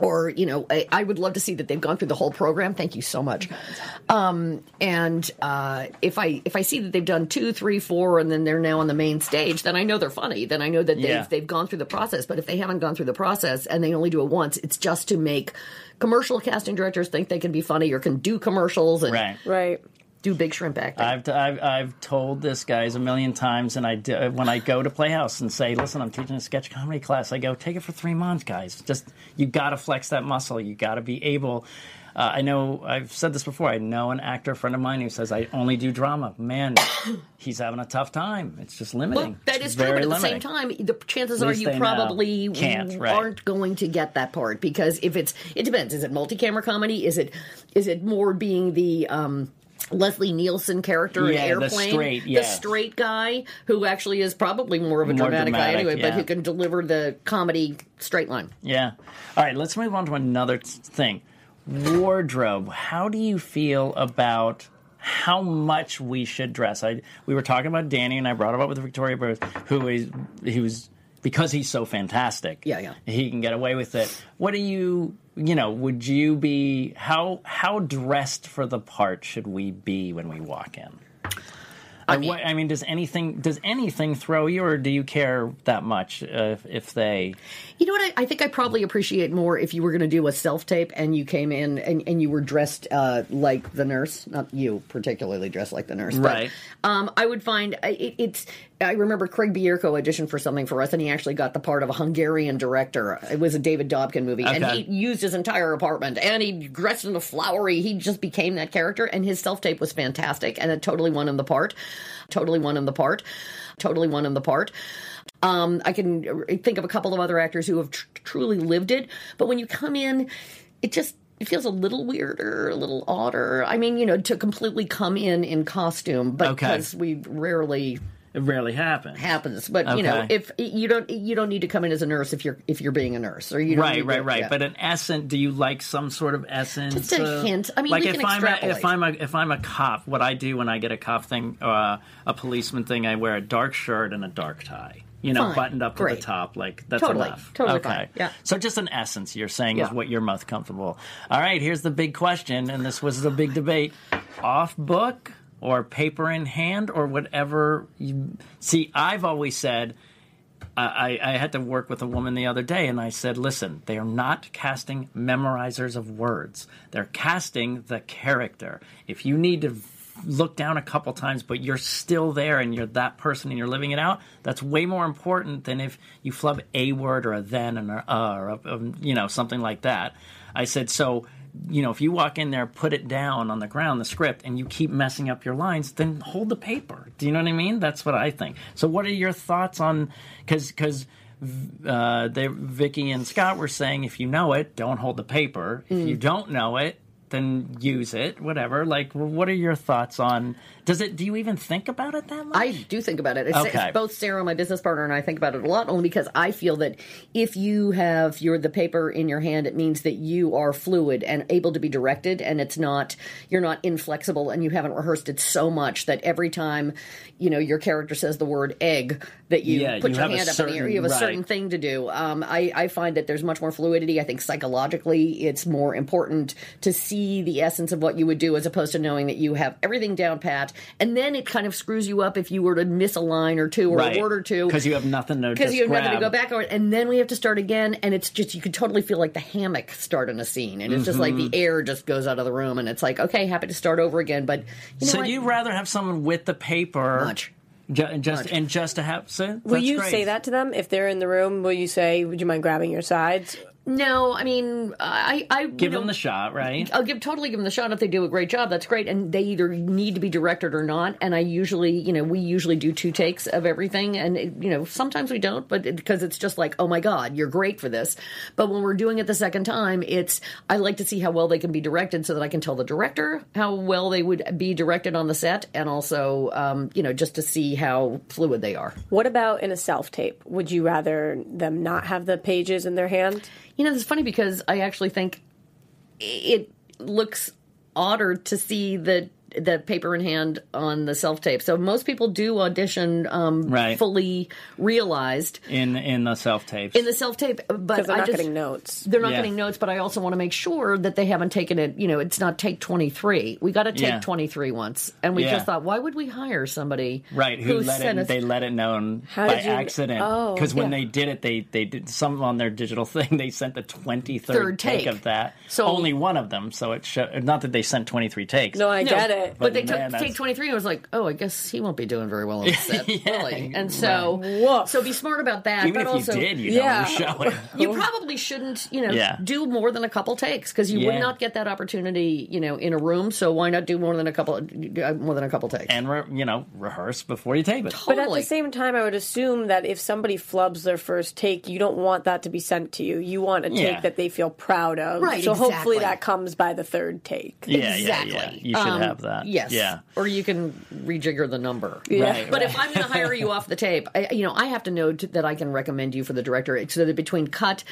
[SPEAKER 5] or you know, I, I would love to see that they've gone through the whole program. Thank you so much. Um, and uh, if I if I see that they've done two, three, four, and then they're now on the main stage, then I know they're funny. Then I know that they've
[SPEAKER 3] Yeah.
[SPEAKER 5] they've gone through the process. But if they haven't gone through the process and they only do it once, it's just to make commercial casting directors think they can be funny or can do commercials and
[SPEAKER 3] Right.
[SPEAKER 4] Right.
[SPEAKER 5] Do big shrimp acting.
[SPEAKER 3] I've, I've, I've told this guys a million times, and I do, when I go to Playhouse and say, "Listen, I'm teaching a sketch comedy class," I go, "Take it for three months, guys. Just you got to flex that muscle. You got to be able." Uh, I know I've said this before. I know an actor friend of mine who says, "I only do drama." Man, [COUGHS] he's having a tough time. It's just limiting.
[SPEAKER 5] well, that is true, but at
[SPEAKER 3] limiting.
[SPEAKER 5] the same time, the chances are you probably
[SPEAKER 3] Can't, right.
[SPEAKER 5] aren't going to get that part because if it's, it depends. Is it multi-camera comedy? Is it, is it more being the um, Leslie Nielsen character
[SPEAKER 3] Yeah,
[SPEAKER 5] in
[SPEAKER 3] the
[SPEAKER 5] Airplane,
[SPEAKER 3] straight,
[SPEAKER 5] the straight guy who actually is probably more of a
[SPEAKER 3] More
[SPEAKER 5] dramatic, guy
[SPEAKER 3] dramatic,
[SPEAKER 5] anyway, but who can deliver the comedy straight line.
[SPEAKER 3] Yeah. All right, let's move on to another thing. Wardrobe. How do you feel about how much we should dress? I we were talking about Danny and I brought him up with Victoria Bruce, who is he was because he's so fantastic.
[SPEAKER 5] Yeah, yeah.
[SPEAKER 3] He can get away with it. What do you you know, would you be how how dressed for the part should we be when we walk in? I mean, I mean, does anything does anything throw you, or do you care that much uh, if, if they?
[SPEAKER 5] You know what? I, I think I probably appreciate more if you were going to do a self tape and you came in and, and you were dressed uh, like the nurse. Not you particularly dressed like the nurse, but,
[SPEAKER 3] Right.
[SPEAKER 5] Um, I would find it, it's. I remember Craig Bierko auditioned for something for us, and he actually got the part of a Hungarian director. It was a David Dobkin movie, and he used his entire apartment, and he dressed in a flowery. He just became that character, and his self tape was fantastic, and it totally won him the part. Totally won him the part. Totally won him the part. Um, I can think of a couple of other actors who have tr- truly lived it, but when you come in, it just it feels a little weirder, a little odder. I mean, you know, to completely come in in costume, but
[SPEAKER 3] Okay.
[SPEAKER 5] because we rarely
[SPEAKER 3] It rarely happens.
[SPEAKER 5] happens. But you know, if you don't, you don't need to come in as a nurse if you're if you're being a nurse, or you don't
[SPEAKER 3] Right, right,
[SPEAKER 5] to-
[SPEAKER 3] right.
[SPEAKER 5] yeah.
[SPEAKER 3] But an essence, do you like some sort of essence?
[SPEAKER 5] Just a
[SPEAKER 3] uh,
[SPEAKER 5] hint. I mean,
[SPEAKER 3] like if I'm a, if I'm a if I'm a cop, what I do when I get a cop thing, uh, a policeman thing, I wear a dark shirt and a dark tie. You know,
[SPEAKER 5] Fine.
[SPEAKER 3] buttoned up to the top, like that's
[SPEAKER 5] Totally.
[SPEAKER 3] enough.
[SPEAKER 5] Totally
[SPEAKER 3] okay.
[SPEAKER 5] fine. Yeah.
[SPEAKER 3] So just an essence, you're saying is what you're most comfortable. All right, here's the big question, and this was the big debate: off book or paper in hand or whatever. You see, I've always said. I, I had to work with a woman the other day, and I said, "Listen, they are not casting memorizers of words. They're casting the character. If you need to look down a couple times, but you're still there and you're that person and you're living it out, that's way more important than if you flub a word or a then and a uh or a, um, you know something like that." I said, "So." You know, if you walk in there, put it down on the ground, the script, and you keep messing up your lines, then hold the paper. Do you know what I mean? That's what I think. So, what are your thoughts on? Because because uh, they, Vicky and Scott were saying, if you know it, don't hold the paper. If you don't know it, then use it. Whatever. Like, what are your thoughts on? Does it? Do you even think about it that much?
[SPEAKER 5] I do think about it. It's,
[SPEAKER 3] Okay.
[SPEAKER 5] it's both Sarah, my business partner, and I think about it a lot, only because I feel that if you have your the paper in your hand, it means that you are fluid and able to be directed, and it's not you're not inflexible, and you haven't rehearsed it so much that every time you know your character says the word egg, that you
[SPEAKER 3] Yeah,
[SPEAKER 5] put
[SPEAKER 3] you
[SPEAKER 5] your hand up in the air. You have a certain thing to do. Um, I, I find that there's much more fluidity. I think psychologically, it's more important to see the essence of what you would do as opposed to knowing that you have everything down pat, and then it kind of screws you up if you were to miss a line or two or
[SPEAKER 3] Right.
[SPEAKER 5] a word or two
[SPEAKER 3] because you have nothing to
[SPEAKER 5] because you have nothing to go back on, and then we have to start again, and it's just you can totally feel like the hammock starting a scene, and it's just like
[SPEAKER 3] Mm-hmm.
[SPEAKER 5] the air just goes out of the room, and it's like okay, happy to start over again, but you know
[SPEAKER 3] So
[SPEAKER 5] what?
[SPEAKER 3] you'd rather have someone with the paper,
[SPEAKER 5] Much.
[SPEAKER 3] ju- just and just to have. So
[SPEAKER 4] Will you
[SPEAKER 3] great.
[SPEAKER 4] say that to them if they're in the room? Will you say, "Would you mind grabbing your sides"?
[SPEAKER 5] No, I mean I I you
[SPEAKER 3] Give
[SPEAKER 5] know,
[SPEAKER 3] them the shot, right?
[SPEAKER 5] I'll give totally give them the shot if they do a great job. That's great, and they either need to be directed or not. And I usually, you know, we usually do two takes of everything, and it, you know, sometimes we don't, but it, because it's just like, oh my god, you're great for this. But when we're doing it the second time, it's I like to see how well they can be directed, so that I can tell the director how well they would be directed on the set, and also, um, you know, just to see how fluid they are.
[SPEAKER 4] What about in a self tape? Would you rather them not have the pages in their hand?
[SPEAKER 5] You know, it's funny because I actually think it looks odder to see the the paper in hand on the self tape. So most people do audition um,
[SPEAKER 3] Right.
[SPEAKER 5] fully realized
[SPEAKER 3] in in the self tapes.
[SPEAKER 5] in the self tape, but
[SPEAKER 4] they're
[SPEAKER 5] I
[SPEAKER 4] not
[SPEAKER 5] just,
[SPEAKER 4] getting notes.
[SPEAKER 5] They're not
[SPEAKER 3] Yeah.
[SPEAKER 5] getting notes, but I also want to make sure that they haven't taken it. You know, it's not take twenty three. We got to take
[SPEAKER 3] Yeah.
[SPEAKER 5] twenty three once, and we
[SPEAKER 3] Yeah.
[SPEAKER 5] just thought, why would we hire somebody
[SPEAKER 3] Right, who let
[SPEAKER 5] sent
[SPEAKER 3] it?
[SPEAKER 5] us-
[SPEAKER 3] They let it known
[SPEAKER 4] How
[SPEAKER 3] by
[SPEAKER 4] you-
[SPEAKER 3] accident.
[SPEAKER 4] Oh,
[SPEAKER 3] because when
[SPEAKER 4] yeah.
[SPEAKER 3] they did it, they they did some on their digital [LAUGHS] thing. They sent the twenty third
[SPEAKER 5] Third
[SPEAKER 3] take
[SPEAKER 5] take.
[SPEAKER 3] of that.
[SPEAKER 5] So-
[SPEAKER 3] only one of them. So it showed not that they sent twenty three takes.
[SPEAKER 4] No, I
[SPEAKER 5] No,
[SPEAKER 4] get it.
[SPEAKER 5] But, they
[SPEAKER 3] man,
[SPEAKER 5] took
[SPEAKER 3] that's-
[SPEAKER 5] take twenty three. I was like, oh, I guess he won't be doing very well on the [LAUGHS] set,
[SPEAKER 3] Yeah,
[SPEAKER 5] really. And so,
[SPEAKER 4] Woof.
[SPEAKER 5] so be smart about that.
[SPEAKER 3] even
[SPEAKER 5] but
[SPEAKER 3] if
[SPEAKER 5] also,
[SPEAKER 3] you did, you
[SPEAKER 4] Yeah.
[SPEAKER 3] know, you're showing. [LAUGHS]
[SPEAKER 5] you probably shouldn't, you know,
[SPEAKER 3] Yeah.
[SPEAKER 5] do more than a couple takes because you would not get that opportunity, you know, in a room. So why not do more than a couple, uh, more than a couple takes?
[SPEAKER 3] and re- you know, rehearse before you tape it.
[SPEAKER 4] But at the same time, I would assume that if somebody flubs their first take, you don't want that to be sent to you. You want a take
[SPEAKER 3] Yeah.
[SPEAKER 4] that they feel proud of.
[SPEAKER 5] Right,
[SPEAKER 4] So hopefully that comes by the third take.
[SPEAKER 3] Yeah,
[SPEAKER 5] exactly.
[SPEAKER 3] yeah, yeah. You should
[SPEAKER 5] Um,
[SPEAKER 3] have that.
[SPEAKER 5] Yes.
[SPEAKER 3] Yeah.
[SPEAKER 5] Or you can rejigger the number.
[SPEAKER 3] Right,
[SPEAKER 5] But
[SPEAKER 3] right.
[SPEAKER 5] if I'm going to hire you off the tape, I, you know, I have to know t- that I can recommend you for the director. So that between cut,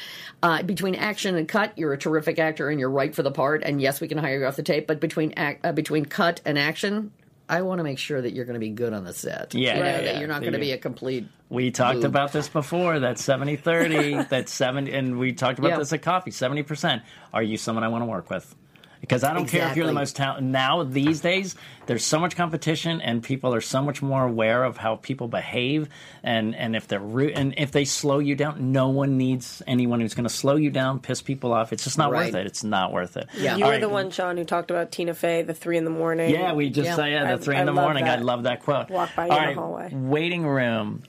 [SPEAKER 5] uh, between action and cut, you're a terrific actor and you're right for the part. And yes, we can hire you off the tape. But between act, uh, between cut and action, I want to make sure that you're going to be good on the set.
[SPEAKER 3] Yeah,
[SPEAKER 5] You know,
[SPEAKER 3] yeah,
[SPEAKER 5] that you're not going to be a complete.
[SPEAKER 3] We talked
[SPEAKER 5] Boob.
[SPEAKER 3] about this before. That 70 30, [LAUGHS] that 70, and we talked about
[SPEAKER 5] Yeah.
[SPEAKER 3] this at coffee 70%. Are you someone I want to work with? Because I don't care if you're the most talented. Now, these days, there's so much competition, and people are so much more aware of how people behave. And, and if they're rude, and if they slow you down, no one needs anyone who's going to slow you down, piss people off. It's just not
[SPEAKER 5] Right.
[SPEAKER 3] worth it. It's not worth it.
[SPEAKER 5] Yeah.
[SPEAKER 4] You
[SPEAKER 3] All
[SPEAKER 4] were
[SPEAKER 3] right.
[SPEAKER 4] the one, Sean, who talked about Tina Fey, the three in the morning.
[SPEAKER 3] Yeah, we just
[SPEAKER 5] Yeah.
[SPEAKER 3] say yeah, the three
[SPEAKER 4] I
[SPEAKER 3] in the
[SPEAKER 4] love
[SPEAKER 3] morning.
[SPEAKER 4] that.
[SPEAKER 3] I love that quote.
[SPEAKER 4] Walk by you
[SPEAKER 3] All
[SPEAKER 4] in the hallway.
[SPEAKER 3] Waiting room.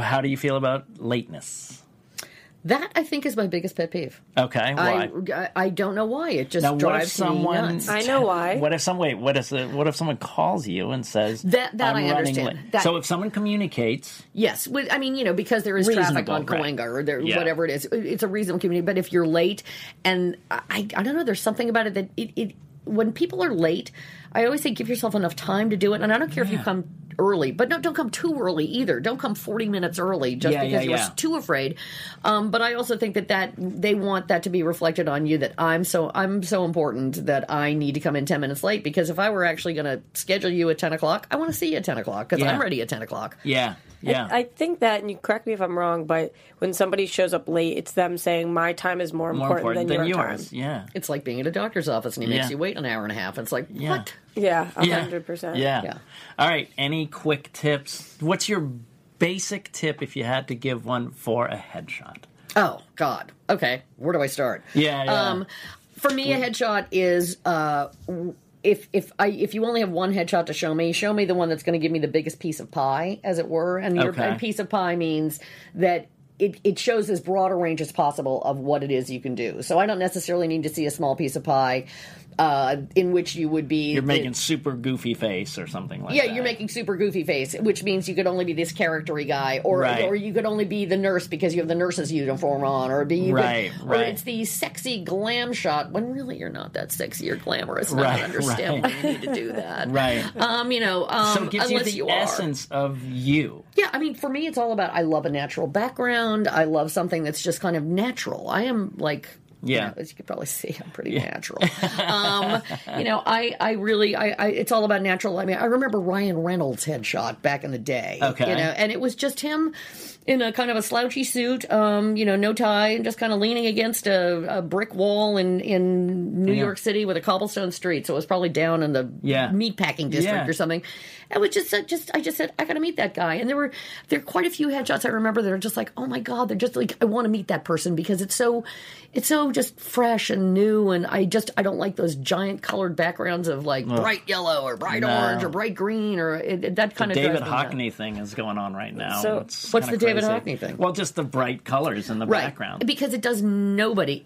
[SPEAKER 3] How do you feel about lateness?
[SPEAKER 5] That I think is my biggest pet peeve.
[SPEAKER 3] Okay, why?
[SPEAKER 5] I, I I don't know why. It just
[SPEAKER 3] Now, what
[SPEAKER 5] drives
[SPEAKER 3] if someone?
[SPEAKER 5] me nuts.
[SPEAKER 4] I know why.
[SPEAKER 3] What if some wait? What if the, what if someone calls you and says
[SPEAKER 5] That- that
[SPEAKER 3] I'm
[SPEAKER 5] I
[SPEAKER 3] running
[SPEAKER 5] understand.
[SPEAKER 3] late?"
[SPEAKER 5] That-
[SPEAKER 3] so if someone communicates,
[SPEAKER 5] Yes, with, I mean you know because there is traffic
[SPEAKER 3] Reasonable,
[SPEAKER 5] on
[SPEAKER 3] right.
[SPEAKER 5] Cahuenga or there,
[SPEAKER 3] Yeah.
[SPEAKER 5] whatever it is, it's a reasonable community. But if you're late, and I, I don't know, there's something about it that it, it when people are late, I always say give yourself enough time to do it. And I don't care if you come early, but no, don't come too early either. Don't come 40 minutes early just
[SPEAKER 3] Yeah,
[SPEAKER 5] because
[SPEAKER 3] yeah,
[SPEAKER 5] you're
[SPEAKER 3] yeah.
[SPEAKER 5] too afraid. Um, but I also think that that they want that to be reflected on you that I'm so I'm so important that I need to come in 10 minutes late because if I were actually going to schedule you at 10 o'clock, I want to see you at 10 o'clock because
[SPEAKER 3] Yeah.
[SPEAKER 5] I'm ready at 10 o'clock.
[SPEAKER 3] yeah, yeah,
[SPEAKER 4] I think that, and you correct me if I'm wrong, but when somebody shows up late, it's them saying my time is more,
[SPEAKER 3] more
[SPEAKER 4] important, than, your
[SPEAKER 3] yours.
[SPEAKER 4] time.
[SPEAKER 3] Yeah,
[SPEAKER 5] It's like being at a doctor's office and he makes you wait an hour and a half. It's like,
[SPEAKER 3] Yeah.
[SPEAKER 5] what?
[SPEAKER 4] Yeah, a
[SPEAKER 3] yeah,
[SPEAKER 4] hundred percent.
[SPEAKER 3] Yeah.
[SPEAKER 5] Yeah.
[SPEAKER 3] All right. Any quick tips? What's your basic tip if you had to give one for a headshot?
[SPEAKER 5] Oh, God. Okay. Where do I start?
[SPEAKER 3] Yeah, yeah.
[SPEAKER 5] Um, for me, a headshot is. Uh, if if I if you only have one headshot to show me, show me the one that's going to give me the biggest piece of pie, as it were. And your
[SPEAKER 3] Okay.
[SPEAKER 5] piece of pie means that it, it shows as broad a range as possible of what it is you can do. So I don't necessarily need to see a small piece of pie. Uh, in which you would be
[SPEAKER 3] You're
[SPEAKER 5] the-
[SPEAKER 3] making super goofy face or something like
[SPEAKER 5] yeah,
[SPEAKER 3] that.
[SPEAKER 5] Yeah, you're making super goofy face, which means you could only be this charactery guy, or
[SPEAKER 3] Right.
[SPEAKER 5] or you could only be the nurse because you have the nurse's uniform on, or be you could-
[SPEAKER 3] Right,
[SPEAKER 5] or it's the sexy glam shot when really you're not that sexy or glamorous. And I
[SPEAKER 3] Right,
[SPEAKER 5] don't understand
[SPEAKER 3] right.
[SPEAKER 5] why you need to do that. [LAUGHS]
[SPEAKER 3] Right.
[SPEAKER 5] Um, you know, um,
[SPEAKER 3] so it gives you the
[SPEAKER 5] you
[SPEAKER 3] essence of you.
[SPEAKER 5] Yeah, I mean, for me, it's all about I love a natural background. I love something that's just kind of natural. I am like. You
[SPEAKER 3] Yeah.
[SPEAKER 5] know, as you can probably see, I'm pretty natural. um, you know, I, I really, I, I, it's all about natural. I mean, I remember Ryan Reynolds' headshot back in the day.
[SPEAKER 3] Okay.
[SPEAKER 5] You know, and it was just him in a kind of a slouchy suit, um, you know, no tie, and just kind of leaning against a, a brick wall in, in New
[SPEAKER 3] Yeah.
[SPEAKER 5] York City with a cobblestone street. So it was probably down in the
[SPEAKER 3] Yeah.
[SPEAKER 5] meatpacking district
[SPEAKER 3] Yeah.
[SPEAKER 5] or something. And we just just I just said, I got to meet that guy. And there were there are quite a few headshots I remember that are just like, oh my god, they're just like I want to meet that person because it's so it's so just fresh and new. And I just I don't like those giant colored backgrounds of like bright yellow or bright
[SPEAKER 3] No.
[SPEAKER 5] orange or bright green or it, it- that kind
[SPEAKER 3] The
[SPEAKER 5] of
[SPEAKER 3] David. Hockney thing is going on right now.
[SPEAKER 4] So,
[SPEAKER 3] It's
[SPEAKER 5] what's the David. Hockney thing?
[SPEAKER 3] Well, just the bright colors in the
[SPEAKER 5] right
[SPEAKER 3] background.
[SPEAKER 5] because it does nobody.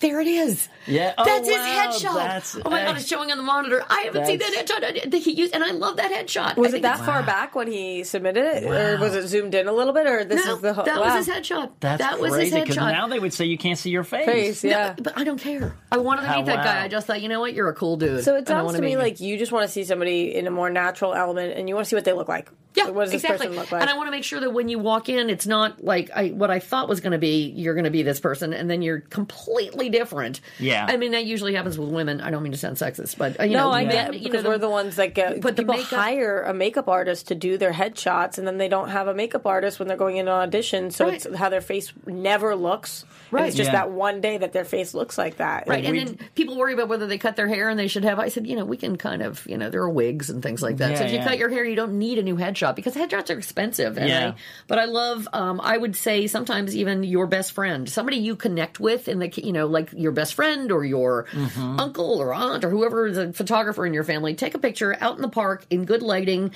[SPEAKER 5] There it is.
[SPEAKER 3] Yeah. Oh,
[SPEAKER 5] that's
[SPEAKER 3] wow.
[SPEAKER 5] his headshot.
[SPEAKER 3] That's
[SPEAKER 5] oh my god, it's showing on the monitor. I haven't seen that headshot that he used, and I love that headshot.
[SPEAKER 4] Was it that
[SPEAKER 5] it's-
[SPEAKER 4] far back when he submitted it, or was it zoomed in a little bit, or this
[SPEAKER 5] No,
[SPEAKER 4] is the whole?
[SPEAKER 5] that
[SPEAKER 4] wow.
[SPEAKER 5] was his headshot.
[SPEAKER 3] That's
[SPEAKER 5] that was
[SPEAKER 3] crazy
[SPEAKER 5] his
[SPEAKER 3] because
[SPEAKER 5] headshot.
[SPEAKER 3] now they would say you can't see your face.
[SPEAKER 4] face?
[SPEAKER 5] No,
[SPEAKER 4] Yeah.
[SPEAKER 5] but I don't care. I wanted to
[SPEAKER 3] How-
[SPEAKER 5] meet that
[SPEAKER 3] wow.
[SPEAKER 5] guy. I just thought, you know what, you're a cool dude.
[SPEAKER 4] So it sounds
[SPEAKER 5] wanna
[SPEAKER 4] me
[SPEAKER 5] meet you.
[SPEAKER 4] like you just want to see somebody in a more natural element, and you want to see what they look like.
[SPEAKER 5] Yeah,
[SPEAKER 4] Like, what does
[SPEAKER 5] exactly.
[SPEAKER 4] this look like?
[SPEAKER 5] And I want to make sure that when you walk in, it's not like I, what I thought was going to be. You're going to be this person, and then you're completely different.
[SPEAKER 3] Yeah.
[SPEAKER 5] I mean that usually happens with women. I don't mean to sound sexist, but uh, you
[SPEAKER 4] no,
[SPEAKER 5] know,
[SPEAKER 4] I
[SPEAKER 5] men,
[SPEAKER 4] get it,
[SPEAKER 5] you
[SPEAKER 4] because
[SPEAKER 5] know,
[SPEAKER 4] we're the ones that get.
[SPEAKER 5] but the
[SPEAKER 4] people
[SPEAKER 5] makeup-
[SPEAKER 4] hire a makeup artist to do their headshots, and then they don't have a makeup artist when they're going into an audition. So
[SPEAKER 5] Right.
[SPEAKER 4] it's how their face never looks. And
[SPEAKER 5] Right.
[SPEAKER 4] it's just
[SPEAKER 3] Yeah.
[SPEAKER 4] that one day that their face looks like that.
[SPEAKER 5] Right, and
[SPEAKER 3] we-
[SPEAKER 5] then people worry about whether they cut their hair and they should have. I said, you know, we can kind of, you know, there are wigs and things like that. so
[SPEAKER 3] Yeah,
[SPEAKER 5] if you cut your hair, you don't need a new headshot because headshots are expensive. And
[SPEAKER 3] Yeah.
[SPEAKER 5] I, but I love. Um, I would say sometimes even your best friend, somebody you connect with, in the you know, like your best friend or your
[SPEAKER 3] Mm-hmm.
[SPEAKER 5] uncle or aunt or whoever is a photographer in your family, take a picture out in the park in good lighting.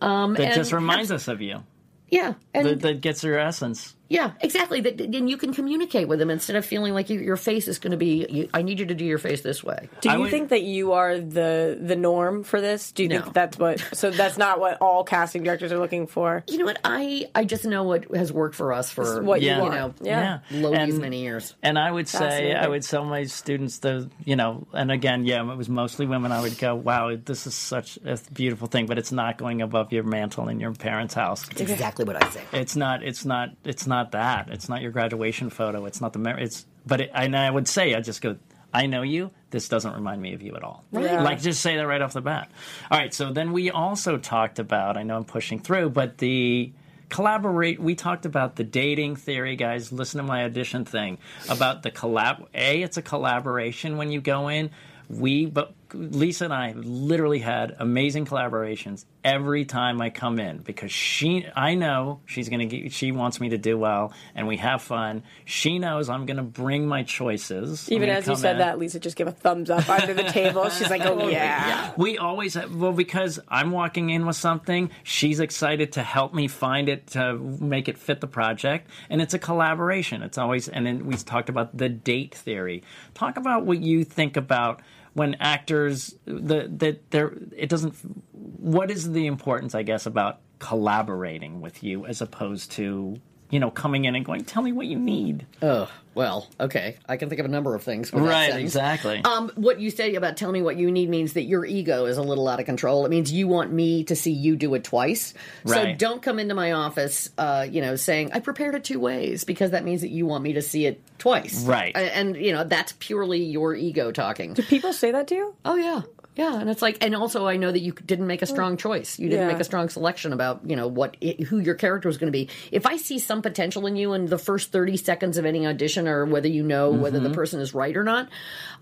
[SPEAKER 5] Um,
[SPEAKER 3] That just
[SPEAKER 5] have-
[SPEAKER 3] reminds us of you.
[SPEAKER 5] yeah, and
[SPEAKER 3] That, that gets your essence.
[SPEAKER 5] Yeah, exactly. That and you can communicate with them instead of feeling like you, your face is going to be. You, I need you to do your face this way.
[SPEAKER 4] Do you
[SPEAKER 3] would-
[SPEAKER 4] think that you are the the norm for this? Do you
[SPEAKER 5] No.
[SPEAKER 4] think that's what? So that's not what all casting directors are looking for.
[SPEAKER 5] You know what? I I just know what has worked for us for
[SPEAKER 4] what you
[SPEAKER 3] Yeah.
[SPEAKER 5] you
[SPEAKER 4] want.
[SPEAKER 5] know
[SPEAKER 4] Yeah.
[SPEAKER 5] low these
[SPEAKER 3] And-
[SPEAKER 5] many years.
[SPEAKER 3] And I would say, I would tell my students the, you know, and again, yeah, it was mostly women. I would go, wow, this is such a beautiful thing, but it's not going above your mantle in your parents' house.
[SPEAKER 5] That's exactly what I say.
[SPEAKER 3] It's not. It's not. It's not that. It's not your graduation photo. It's not the. Mer- it's. But it, and I would say, I just go. I know you. This doesn't remind me of you at all.
[SPEAKER 4] Yeah.
[SPEAKER 3] Like just say that right off the bat. All right. So then we also talked about. I know I'm pushing through, but the collaborate. We talked about the dating theory, guys. Listen to my audition thing about the collab. A, it's a collaboration when you go in. We, but Lisa and I literally had amazing collaborations every time I come in because she, I know she's gonna get, she wants me to do well and we have fun. She knows I'm gonna bring my choices.
[SPEAKER 4] Even as you said
[SPEAKER 3] in.
[SPEAKER 4] that, Lisa just gave a thumbs up under the [LAUGHS] table. She's like, "Oh yeah."
[SPEAKER 3] We always have, well because I'm walking in with something. She's excited to help me find it to make it fit the project, and it's a collaboration. It's always and then we talked about the date theory. Talk about what you think about when actors the that there it doesn't. What is the importance, I guess, about collaborating with you as opposed to you know coming in and going, tell me what you need.
[SPEAKER 5] Oh well, okay. I can think of a number of things. with
[SPEAKER 3] Right,
[SPEAKER 5] sentence.
[SPEAKER 3] exactly.
[SPEAKER 5] Um, what you say about tell me what you need means that your ego is a little out of control. It means you want me to see you do it twice.
[SPEAKER 3] Right.
[SPEAKER 5] So don't come into my office, uh, you know, saying I prepared it two ways because that means that you want me to see it twice.
[SPEAKER 3] Right.
[SPEAKER 5] A- And, you know that's purely your ego talking.
[SPEAKER 4] Do people say that to you?
[SPEAKER 5] Oh yeah. Yeah, and it's like, and also I know that you didn't make a strong choice. You didn't
[SPEAKER 4] Yeah.
[SPEAKER 5] make a strong selection about you know what it, who your character was going to be. If I see some potential in you in the first thirty seconds of any audition, or whether you know whether the person is right or not,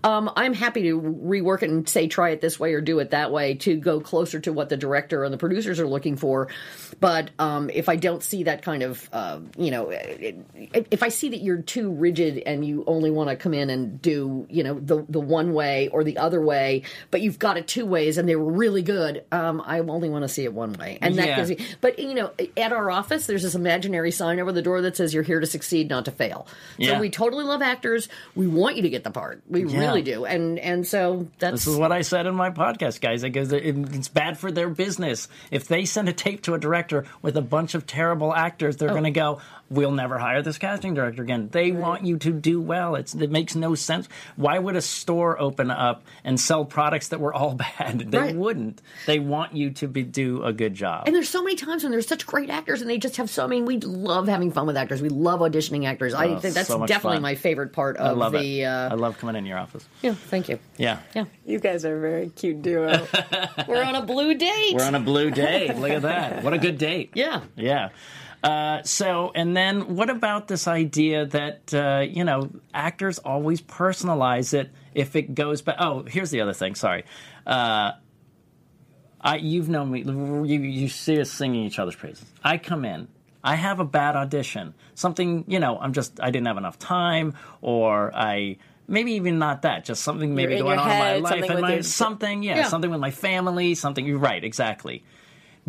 [SPEAKER 5] um, I'm happy to rework it and say try it this way or do it that way to go closer to what the director and the producers are looking for. But um, if I don't see that kind of, uh, you know, it, it- if I see that you're too rigid and you only want to come in and do, you know, the the one way or the other way, but you've got it two ways and they were really good, um, I only want to see it one way. And that
[SPEAKER 3] Yeah.
[SPEAKER 5] gives me, but you know, at our office, there's this imaginary sign over the door that says you're here to succeed, not to fail. So
[SPEAKER 3] Yeah.
[SPEAKER 5] we totally love actors. We want you to get the part. We
[SPEAKER 3] Yeah.
[SPEAKER 5] really do. And and so that's
[SPEAKER 3] This is what I said in my podcast, guys. It goes, it- it's bad for their business. If they send a tape to a director with a bunch of terrible actors,
[SPEAKER 5] Oh.
[SPEAKER 3] they're going to go, "We'll never hire this casting director again." They want you to do well. It's, it makes no sense. Why would a store open up and sell products that were all [LAUGHS] bad? They
[SPEAKER 5] Right.
[SPEAKER 3] wouldn't. They want you to be, do a good job.
[SPEAKER 5] And there's so many times when there's such great actors, and they just have so. I mean, we love having fun with actors. We love auditioning actors. I
[SPEAKER 3] Oh,
[SPEAKER 5] think that's
[SPEAKER 3] so
[SPEAKER 5] definitely
[SPEAKER 3] fun.
[SPEAKER 5] my favorite part
[SPEAKER 3] I
[SPEAKER 5] of
[SPEAKER 3] love
[SPEAKER 5] the.
[SPEAKER 3] it.
[SPEAKER 5] Uh,
[SPEAKER 3] I love coming in your office.
[SPEAKER 5] yeah, thank you.
[SPEAKER 3] Yeah.
[SPEAKER 5] Yeah,
[SPEAKER 4] You guys are a very cute duo. [LAUGHS]
[SPEAKER 5] we're on a blue date.
[SPEAKER 3] We're on a blue date. Look at that. What a good date. [LAUGHS]
[SPEAKER 5] yeah.
[SPEAKER 3] Yeah. Uh, so, and then what about this idea that, uh, you know, actors always personalize it if it goes back? Oh, here's the other thing. Sorry. Uh, I, you've known me. You, you see us singing each other's praises. I come in. I have a bad audition. Something, you know, I'm just, I didn't have enough time, or I, maybe even not that, just something maybe going on
[SPEAKER 4] head,
[SPEAKER 3] in my life.
[SPEAKER 4] something
[SPEAKER 3] And my,
[SPEAKER 4] your-
[SPEAKER 3] something, yeah,
[SPEAKER 5] Yeah.
[SPEAKER 3] something with my family, something, you're right, exactly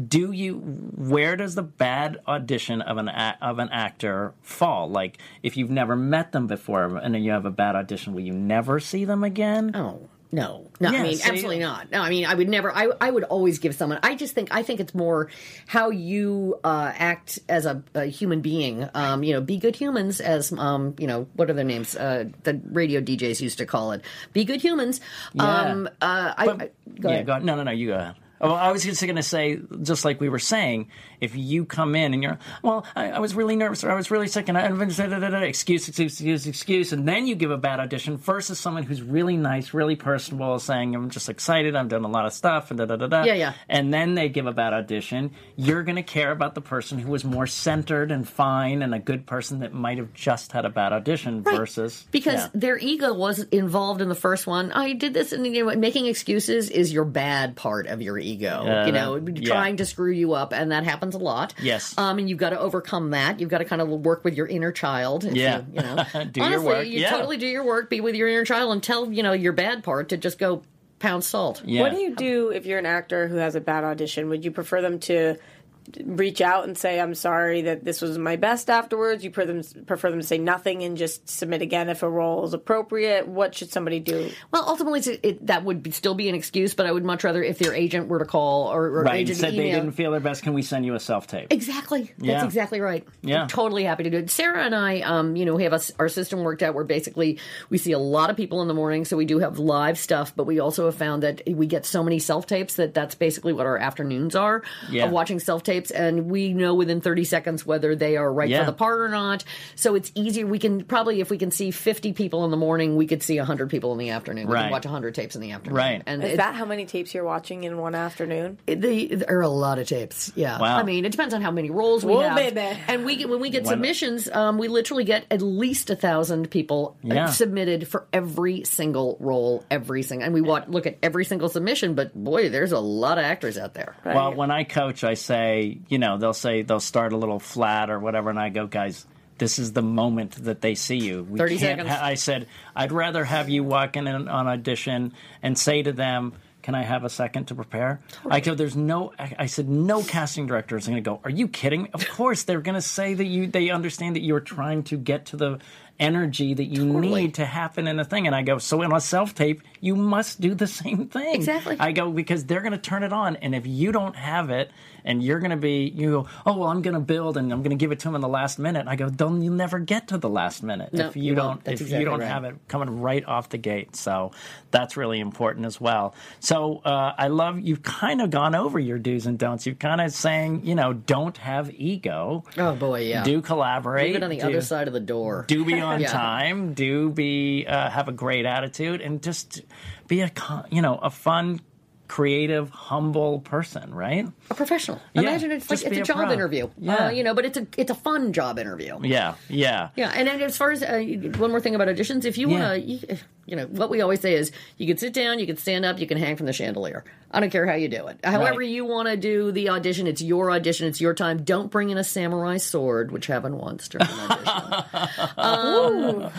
[SPEAKER 3] do you where does the bad audition of an a, of an actor fall like if you've never met them before and then you have a bad audition will you never see them again
[SPEAKER 5] Oh no, no.
[SPEAKER 3] Yeah,
[SPEAKER 5] I mean,
[SPEAKER 3] see?
[SPEAKER 5] absolutely not. No, I mean, I would never. I I would always give someone. I just think. I think it's more how you uh, act as a, a human being. Um, you know, be good humans. As um, you know, what are their names? Uh, the radio DJs used to call it. Be good humans. Um, uh, I,
[SPEAKER 3] But-
[SPEAKER 5] I go
[SPEAKER 3] yeah
[SPEAKER 5] ahead.
[SPEAKER 3] go no no no you go ahead Oh, I was just going to say, just like we were saying, if you come in and you're, well, I, I was really nervous or I was really sick and I, da, da, da, da, excuse, excuse, excuse, excuse, and then you give a bad audition versus someone who's really nice, really personable, saying, I'm just excited, I'm doing a lot of stuff, and da, da, da, da.
[SPEAKER 5] Yeah, yeah.
[SPEAKER 3] And then they give a bad audition, you're going to care about the person who was more centered and fine and a good person that might have just had a bad audition versus.
[SPEAKER 5] because
[SPEAKER 3] yeah.
[SPEAKER 5] their ego was involved in the first one. I did this, and you know, making excuses is your bad part of your ego.
[SPEAKER 3] Uh,
[SPEAKER 5] you know,
[SPEAKER 3] yeah.
[SPEAKER 5] trying to screw you up, and that happens a lot.
[SPEAKER 3] Yes.
[SPEAKER 5] um, and you've got to overcome that. You've got to kind of work with your inner child.
[SPEAKER 3] Yeah.
[SPEAKER 5] you, you know, [LAUGHS]
[SPEAKER 3] Do your
[SPEAKER 5] honestly,
[SPEAKER 3] work,
[SPEAKER 5] you
[SPEAKER 3] yeah.
[SPEAKER 5] totally do your work. Be with your inner child, and tell you know your bad part to just go pound salt.
[SPEAKER 3] Yeah.
[SPEAKER 4] What do you do if you're an actor who has a bad audition? Would you prefer them to reach out and say, "I'm sorry that this was my best"? Afterwards, you prefer them prefer them to say nothing and just submit again if a role is appropriate. What should somebody do?
[SPEAKER 5] Well, ultimately, it's, it, that would be, still be an excuse, but I would much rather if their agent were to call or, or
[SPEAKER 3] Right,
[SPEAKER 5] agent
[SPEAKER 3] said they didn't feel their best. Can we send you a self tape?
[SPEAKER 5] Exactly. That's
[SPEAKER 3] Yeah.
[SPEAKER 5] exactly right.
[SPEAKER 3] Yeah.
[SPEAKER 5] I'm totally happy to do it. Sarah and I, um, you know, we have a, our system worked out where basically we see a lot of people in the morning, so we do have live stuff, but we also have found that we get so many self tapes that that's basically what our afternoons are
[SPEAKER 3] Yeah.
[SPEAKER 5] of watching self tapes, and we know within 30 seconds whether they are right
[SPEAKER 3] Yeah.
[SPEAKER 5] for the part or not. So it's easier. We can probably, if we can see 50 people in the morning, we could see 100 people in the afternoon. We
[SPEAKER 3] Right.
[SPEAKER 5] can watch 100 tapes in the afternoon.
[SPEAKER 3] Right.
[SPEAKER 5] And
[SPEAKER 4] Is that how many tapes you're watching in one afternoon?
[SPEAKER 5] they, there are a lot of tapes. Yeah,
[SPEAKER 3] Wow.
[SPEAKER 5] I mean, it depends on how many roles we
[SPEAKER 4] Whoa,
[SPEAKER 5] have.
[SPEAKER 4] baby.
[SPEAKER 5] And we get- when we get
[SPEAKER 3] When-
[SPEAKER 5] submissions, um, we literally get at least a thousand people uh,
[SPEAKER 3] Yeah.
[SPEAKER 5] submitted for every single role, every single. And we watch, look at every single submission. But boy, there's a lot of actors out there.
[SPEAKER 3] Well, when I coach, I say, you know, they'll say they'll start a little flat or whatever, and I go, guys, this is the moment that they see you. We
[SPEAKER 5] 30
[SPEAKER 3] can't
[SPEAKER 5] seconds.
[SPEAKER 3] ha- I said, I'd rather have you walk in on audition and say to them, can I have a second to prepare? I go, there's no, I I said, no casting director is going to go, are you kidding me? Of course, they're going to say that you, they understand that you're trying to get to the energy that you need to happen in the thing. And I go, so in a self tape, you must do the [LAUGHS] same thing.
[SPEAKER 5] Exactly.
[SPEAKER 3] I go, because they're going to turn it on. And if you don't have it and you're going to be, you go, oh, well, I'm going to build and I'm going to give it to them in the last minute. I go, then you'll never get to the last minute
[SPEAKER 5] No,
[SPEAKER 3] if you,
[SPEAKER 5] you
[SPEAKER 3] don't, if
[SPEAKER 5] exactly
[SPEAKER 3] you don't
[SPEAKER 5] right.
[SPEAKER 3] have it coming right off the gate. So that's really important as well. So uh, I love, you've kind of gone over your do's and don'ts. You've kind of saying, you know, don't have ego.
[SPEAKER 5] Oh boy, yeah.
[SPEAKER 3] Do collaborate.
[SPEAKER 5] Leave it on the
[SPEAKER 3] do-
[SPEAKER 5] other side of the door.
[SPEAKER 3] do be on
[SPEAKER 5] Yeah.
[SPEAKER 3] time do be uh, have a great attitude and just be a you know a fun creative humble person right
[SPEAKER 5] a professional.
[SPEAKER 3] Yeah,
[SPEAKER 5] Imagine it's like it's a
[SPEAKER 3] a
[SPEAKER 5] job
[SPEAKER 3] pro.
[SPEAKER 5] interview.
[SPEAKER 3] Yeah.
[SPEAKER 5] Uh, you know, but it's a it's a fun job interview.
[SPEAKER 3] yeah yeah
[SPEAKER 5] Yeah, and then as far as uh, one more thing about auditions, if you
[SPEAKER 3] Yeah.
[SPEAKER 5] want to, you, you know, what we always say is you can sit down, you can stand up, you can hang from the chandelier. I don't care how you do it. However
[SPEAKER 3] Right.
[SPEAKER 5] you want to do the audition, it's your audition, it's your time. Don't bring in a samurai sword, which happened once during an audition. [LAUGHS] um,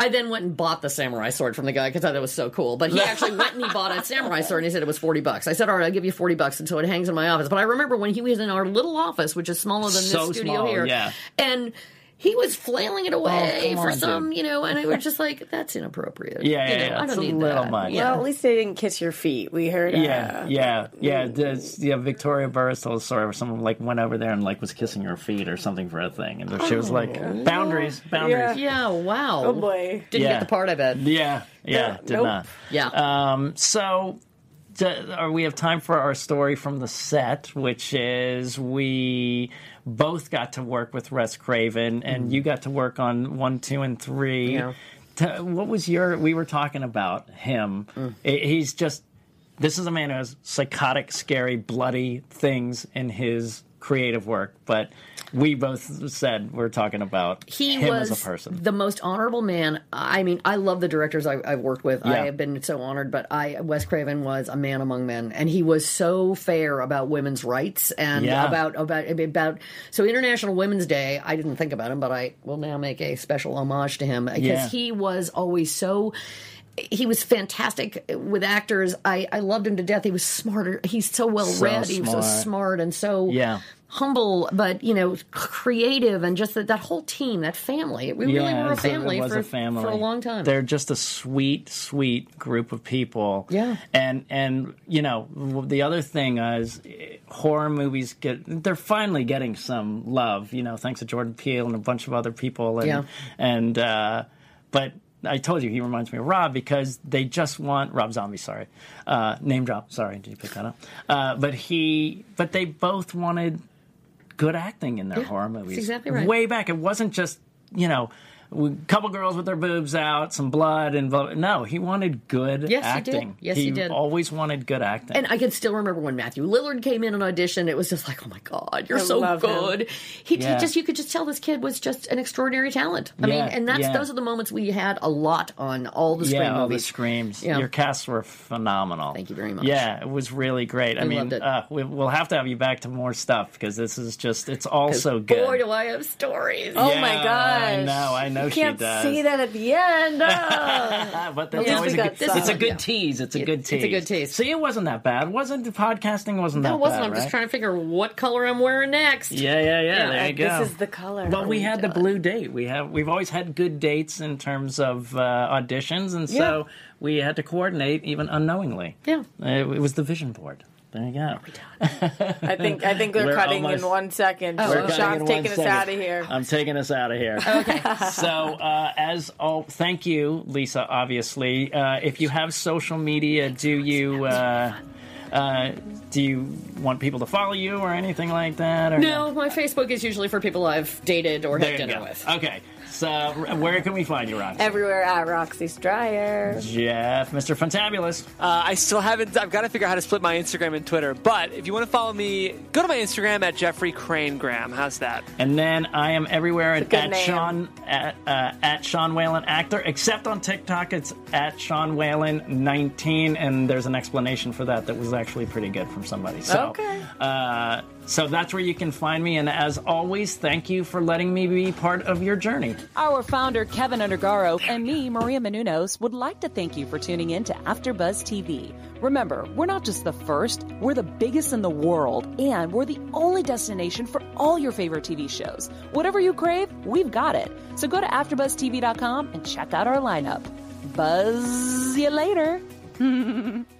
[SPEAKER 5] I then went and bought the samurai sword from the guy because I thought it was so cool. But he actually went and he bought a [LAUGHS] samurai sword and he said it was 40 bucks. I said, all right, I'll give you 40 bucks. So it hangs in my office. But I remember when he was in our little office, which is smaller than
[SPEAKER 3] So
[SPEAKER 5] this studio
[SPEAKER 3] small,
[SPEAKER 5] here.
[SPEAKER 3] yeah.
[SPEAKER 5] And he was flailing it away
[SPEAKER 3] come
[SPEAKER 5] for
[SPEAKER 3] on,
[SPEAKER 5] some,
[SPEAKER 3] dude.
[SPEAKER 5] you know, and it was [LAUGHS] just like, that's inappropriate.
[SPEAKER 3] Yeah,
[SPEAKER 5] You
[SPEAKER 3] yeah,
[SPEAKER 5] know,
[SPEAKER 3] yeah.
[SPEAKER 5] I
[SPEAKER 3] It's
[SPEAKER 5] don't
[SPEAKER 3] a
[SPEAKER 5] need
[SPEAKER 3] little
[SPEAKER 5] that.
[SPEAKER 3] much.
[SPEAKER 5] Yeah.
[SPEAKER 4] Well, at least they didn't kiss your feet. We heard. Uh,
[SPEAKER 3] Yeah, yeah, yeah. Yeah, Victoria Burrows told a story where someone like went over there and like was kissing her feet or something for a thing, and she was like, "Boundaries, boundaries."
[SPEAKER 5] Yeah, wow.
[SPEAKER 4] Oh boy.
[SPEAKER 5] Didn't
[SPEAKER 3] Yeah.
[SPEAKER 5] get the part, I bet.
[SPEAKER 3] Yeah, yeah,
[SPEAKER 4] Yeah,
[SPEAKER 3] did
[SPEAKER 4] nope.
[SPEAKER 3] not.
[SPEAKER 5] Yeah.
[SPEAKER 3] Um, so, d- are we have time for our story from the set, which is we both got to work with Wes Craven, and you mm. got to work on one, two, and three.
[SPEAKER 5] Yeah.
[SPEAKER 3] T- what was your? We were talking about him. Mm. I- He's just. This is a man who has psychotic, scary, bloody things in his creative work, but we both said we're talking about
[SPEAKER 5] he
[SPEAKER 3] him
[SPEAKER 5] was
[SPEAKER 3] as a person.
[SPEAKER 5] the most honorable man. I mean, I love the directors I, I've worked with. I have been so honored, but I Wes Craven was a man among men, and he was so fair about women's rights and
[SPEAKER 3] Yeah.
[SPEAKER 5] about about about. So International Women's Day, I didn't think about him, but I will now make a special homage to him because
[SPEAKER 3] Yeah.
[SPEAKER 5] he was always so. He was fantastic with actors. I, I loved him to death. He was smarter. He's so well read. He was so
[SPEAKER 3] smart.
[SPEAKER 5] smart and so
[SPEAKER 3] Yeah.
[SPEAKER 5] humble, but you know, creative, and just that, that whole team, that family. We really were a family,
[SPEAKER 3] was
[SPEAKER 5] for,
[SPEAKER 3] a family
[SPEAKER 5] for a long time.
[SPEAKER 3] They're just a sweet, sweet group of people.
[SPEAKER 5] Yeah.
[SPEAKER 3] and and you know the other thing is eh, horror movies get they're finally getting some love. You know, thanks to Jordan Peele and a bunch of other people. And,
[SPEAKER 5] Yeah.
[SPEAKER 3] and uh, but. I told you he reminds me of Rob because they just want Rob Zombie. Sorry, uh, name drop. Sorry, did you pick that up? Uh, but he, but they both wanted good acting in their
[SPEAKER 5] Yeah,
[SPEAKER 3] horror movies.
[SPEAKER 5] exactly right.
[SPEAKER 3] Way back, it wasn't just you know. A couple girls with their boobs out, some blood, and blah- no, he wanted good
[SPEAKER 5] Yes, he did. Yes, he did.
[SPEAKER 3] Always wanted good acting.
[SPEAKER 5] and I can still remember when Matthew Lillard came in an audition. It was just like, oh my god, you're
[SPEAKER 4] I
[SPEAKER 5] so good. He, he just you could just tell this kid was just an extraordinary talent. I mean, and that's
[SPEAKER 3] yeah.
[SPEAKER 5] those are the moments we had a lot on all the Scream
[SPEAKER 3] yeah, all the
[SPEAKER 5] movies.
[SPEAKER 3] screams.
[SPEAKER 5] Yeah.
[SPEAKER 3] Your casts were phenomenal.
[SPEAKER 5] Thank you very much.
[SPEAKER 3] Yeah, it was really great. I
[SPEAKER 5] We
[SPEAKER 3] mean,
[SPEAKER 5] loved it.
[SPEAKER 3] Uh, we, we'll have to have you back to more stuff because this is just, it's all so good.
[SPEAKER 5] Boy, do I have stories.
[SPEAKER 4] Oh
[SPEAKER 3] Yeah,
[SPEAKER 4] my gosh!
[SPEAKER 3] I know, I know
[SPEAKER 4] You can't
[SPEAKER 3] does.
[SPEAKER 4] say that at the end. Oh. [LAUGHS]
[SPEAKER 3] but that's
[SPEAKER 4] Yeah,
[SPEAKER 3] always a
[SPEAKER 4] got
[SPEAKER 3] good, it's a good
[SPEAKER 5] Yeah.
[SPEAKER 3] tease. It's a
[SPEAKER 5] It-
[SPEAKER 3] good
[SPEAKER 5] it's a
[SPEAKER 3] tease.
[SPEAKER 5] good tease.
[SPEAKER 3] See, it wasn't that bad. Wasn't podcasting wasn't that bad.
[SPEAKER 5] no,
[SPEAKER 3] that
[SPEAKER 5] it wasn't.
[SPEAKER 3] bad,
[SPEAKER 5] I'm just trying to figure what color I'm wearing next.
[SPEAKER 3] Yeah, yeah, yeah. there you go.
[SPEAKER 4] This is the color.
[SPEAKER 3] Well, we had the blue date. We have we've always had good dates in terms of uh, auditions, and so we had to coordinate even unknowingly.
[SPEAKER 5] Yeah.
[SPEAKER 3] Uh, it, was the vision board. There you go.
[SPEAKER 4] I think I think they're
[SPEAKER 3] We're
[SPEAKER 4] cutting
[SPEAKER 3] almost-
[SPEAKER 4] in one second.
[SPEAKER 3] We're
[SPEAKER 4] Sean's
[SPEAKER 3] in
[SPEAKER 4] taking
[SPEAKER 3] one
[SPEAKER 4] us
[SPEAKER 3] second.
[SPEAKER 4] out of here.
[SPEAKER 3] I'm taking us out of here. [LAUGHS] Okay. so, uh, as all, thank you, Lisa. Obviously, uh, if you have social media, do you uh, uh, do you want people to follow you or anything like that? Or
[SPEAKER 5] No, my Facebook is usually for people I've dated or
[SPEAKER 3] There
[SPEAKER 5] had dinner
[SPEAKER 3] go.
[SPEAKER 5] with.
[SPEAKER 3] Okay. So, where can we find you, Roxy?
[SPEAKER 4] Everywhere at Roxy Stryer.
[SPEAKER 3] Jeff, Mr. Fantabulous.
[SPEAKER 6] Uh, I still haven't. I've got to figure out how to split my Instagram and Twitter. But if you want to follow me, go to my Instagram at Jeffrey Crane Graham. How's that?
[SPEAKER 3] And then I am everywhere at,
[SPEAKER 4] good
[SPEAKER 3] at
[SPEAKER 4] name.
[SPEAKER 3] Sean at, uh, at Sean Whalen actor, except on TikTok. It's at Sean Whalen 19, and there's an explanation for that that was actually pretty good from somebody. So,
[SPEAKER 4] Okay.
[SPEAKER 3] Uh, so that's where you can find me. And as always, thank you for letting me be part of your journey.
[SPEAKER 2] Our founder, Kevin Undergaro, and me, Maria Menounos, would like to thank you for tuning in to AfterBuzz TV. Remember, we're not just the first, we're the biggest in the world, and we're the only destination for all your favorite TV shows. Whatever you crave, we've got it. So go to AfterBuzzTV.com and check out our lineup. Buzz you later. [LAUGHS]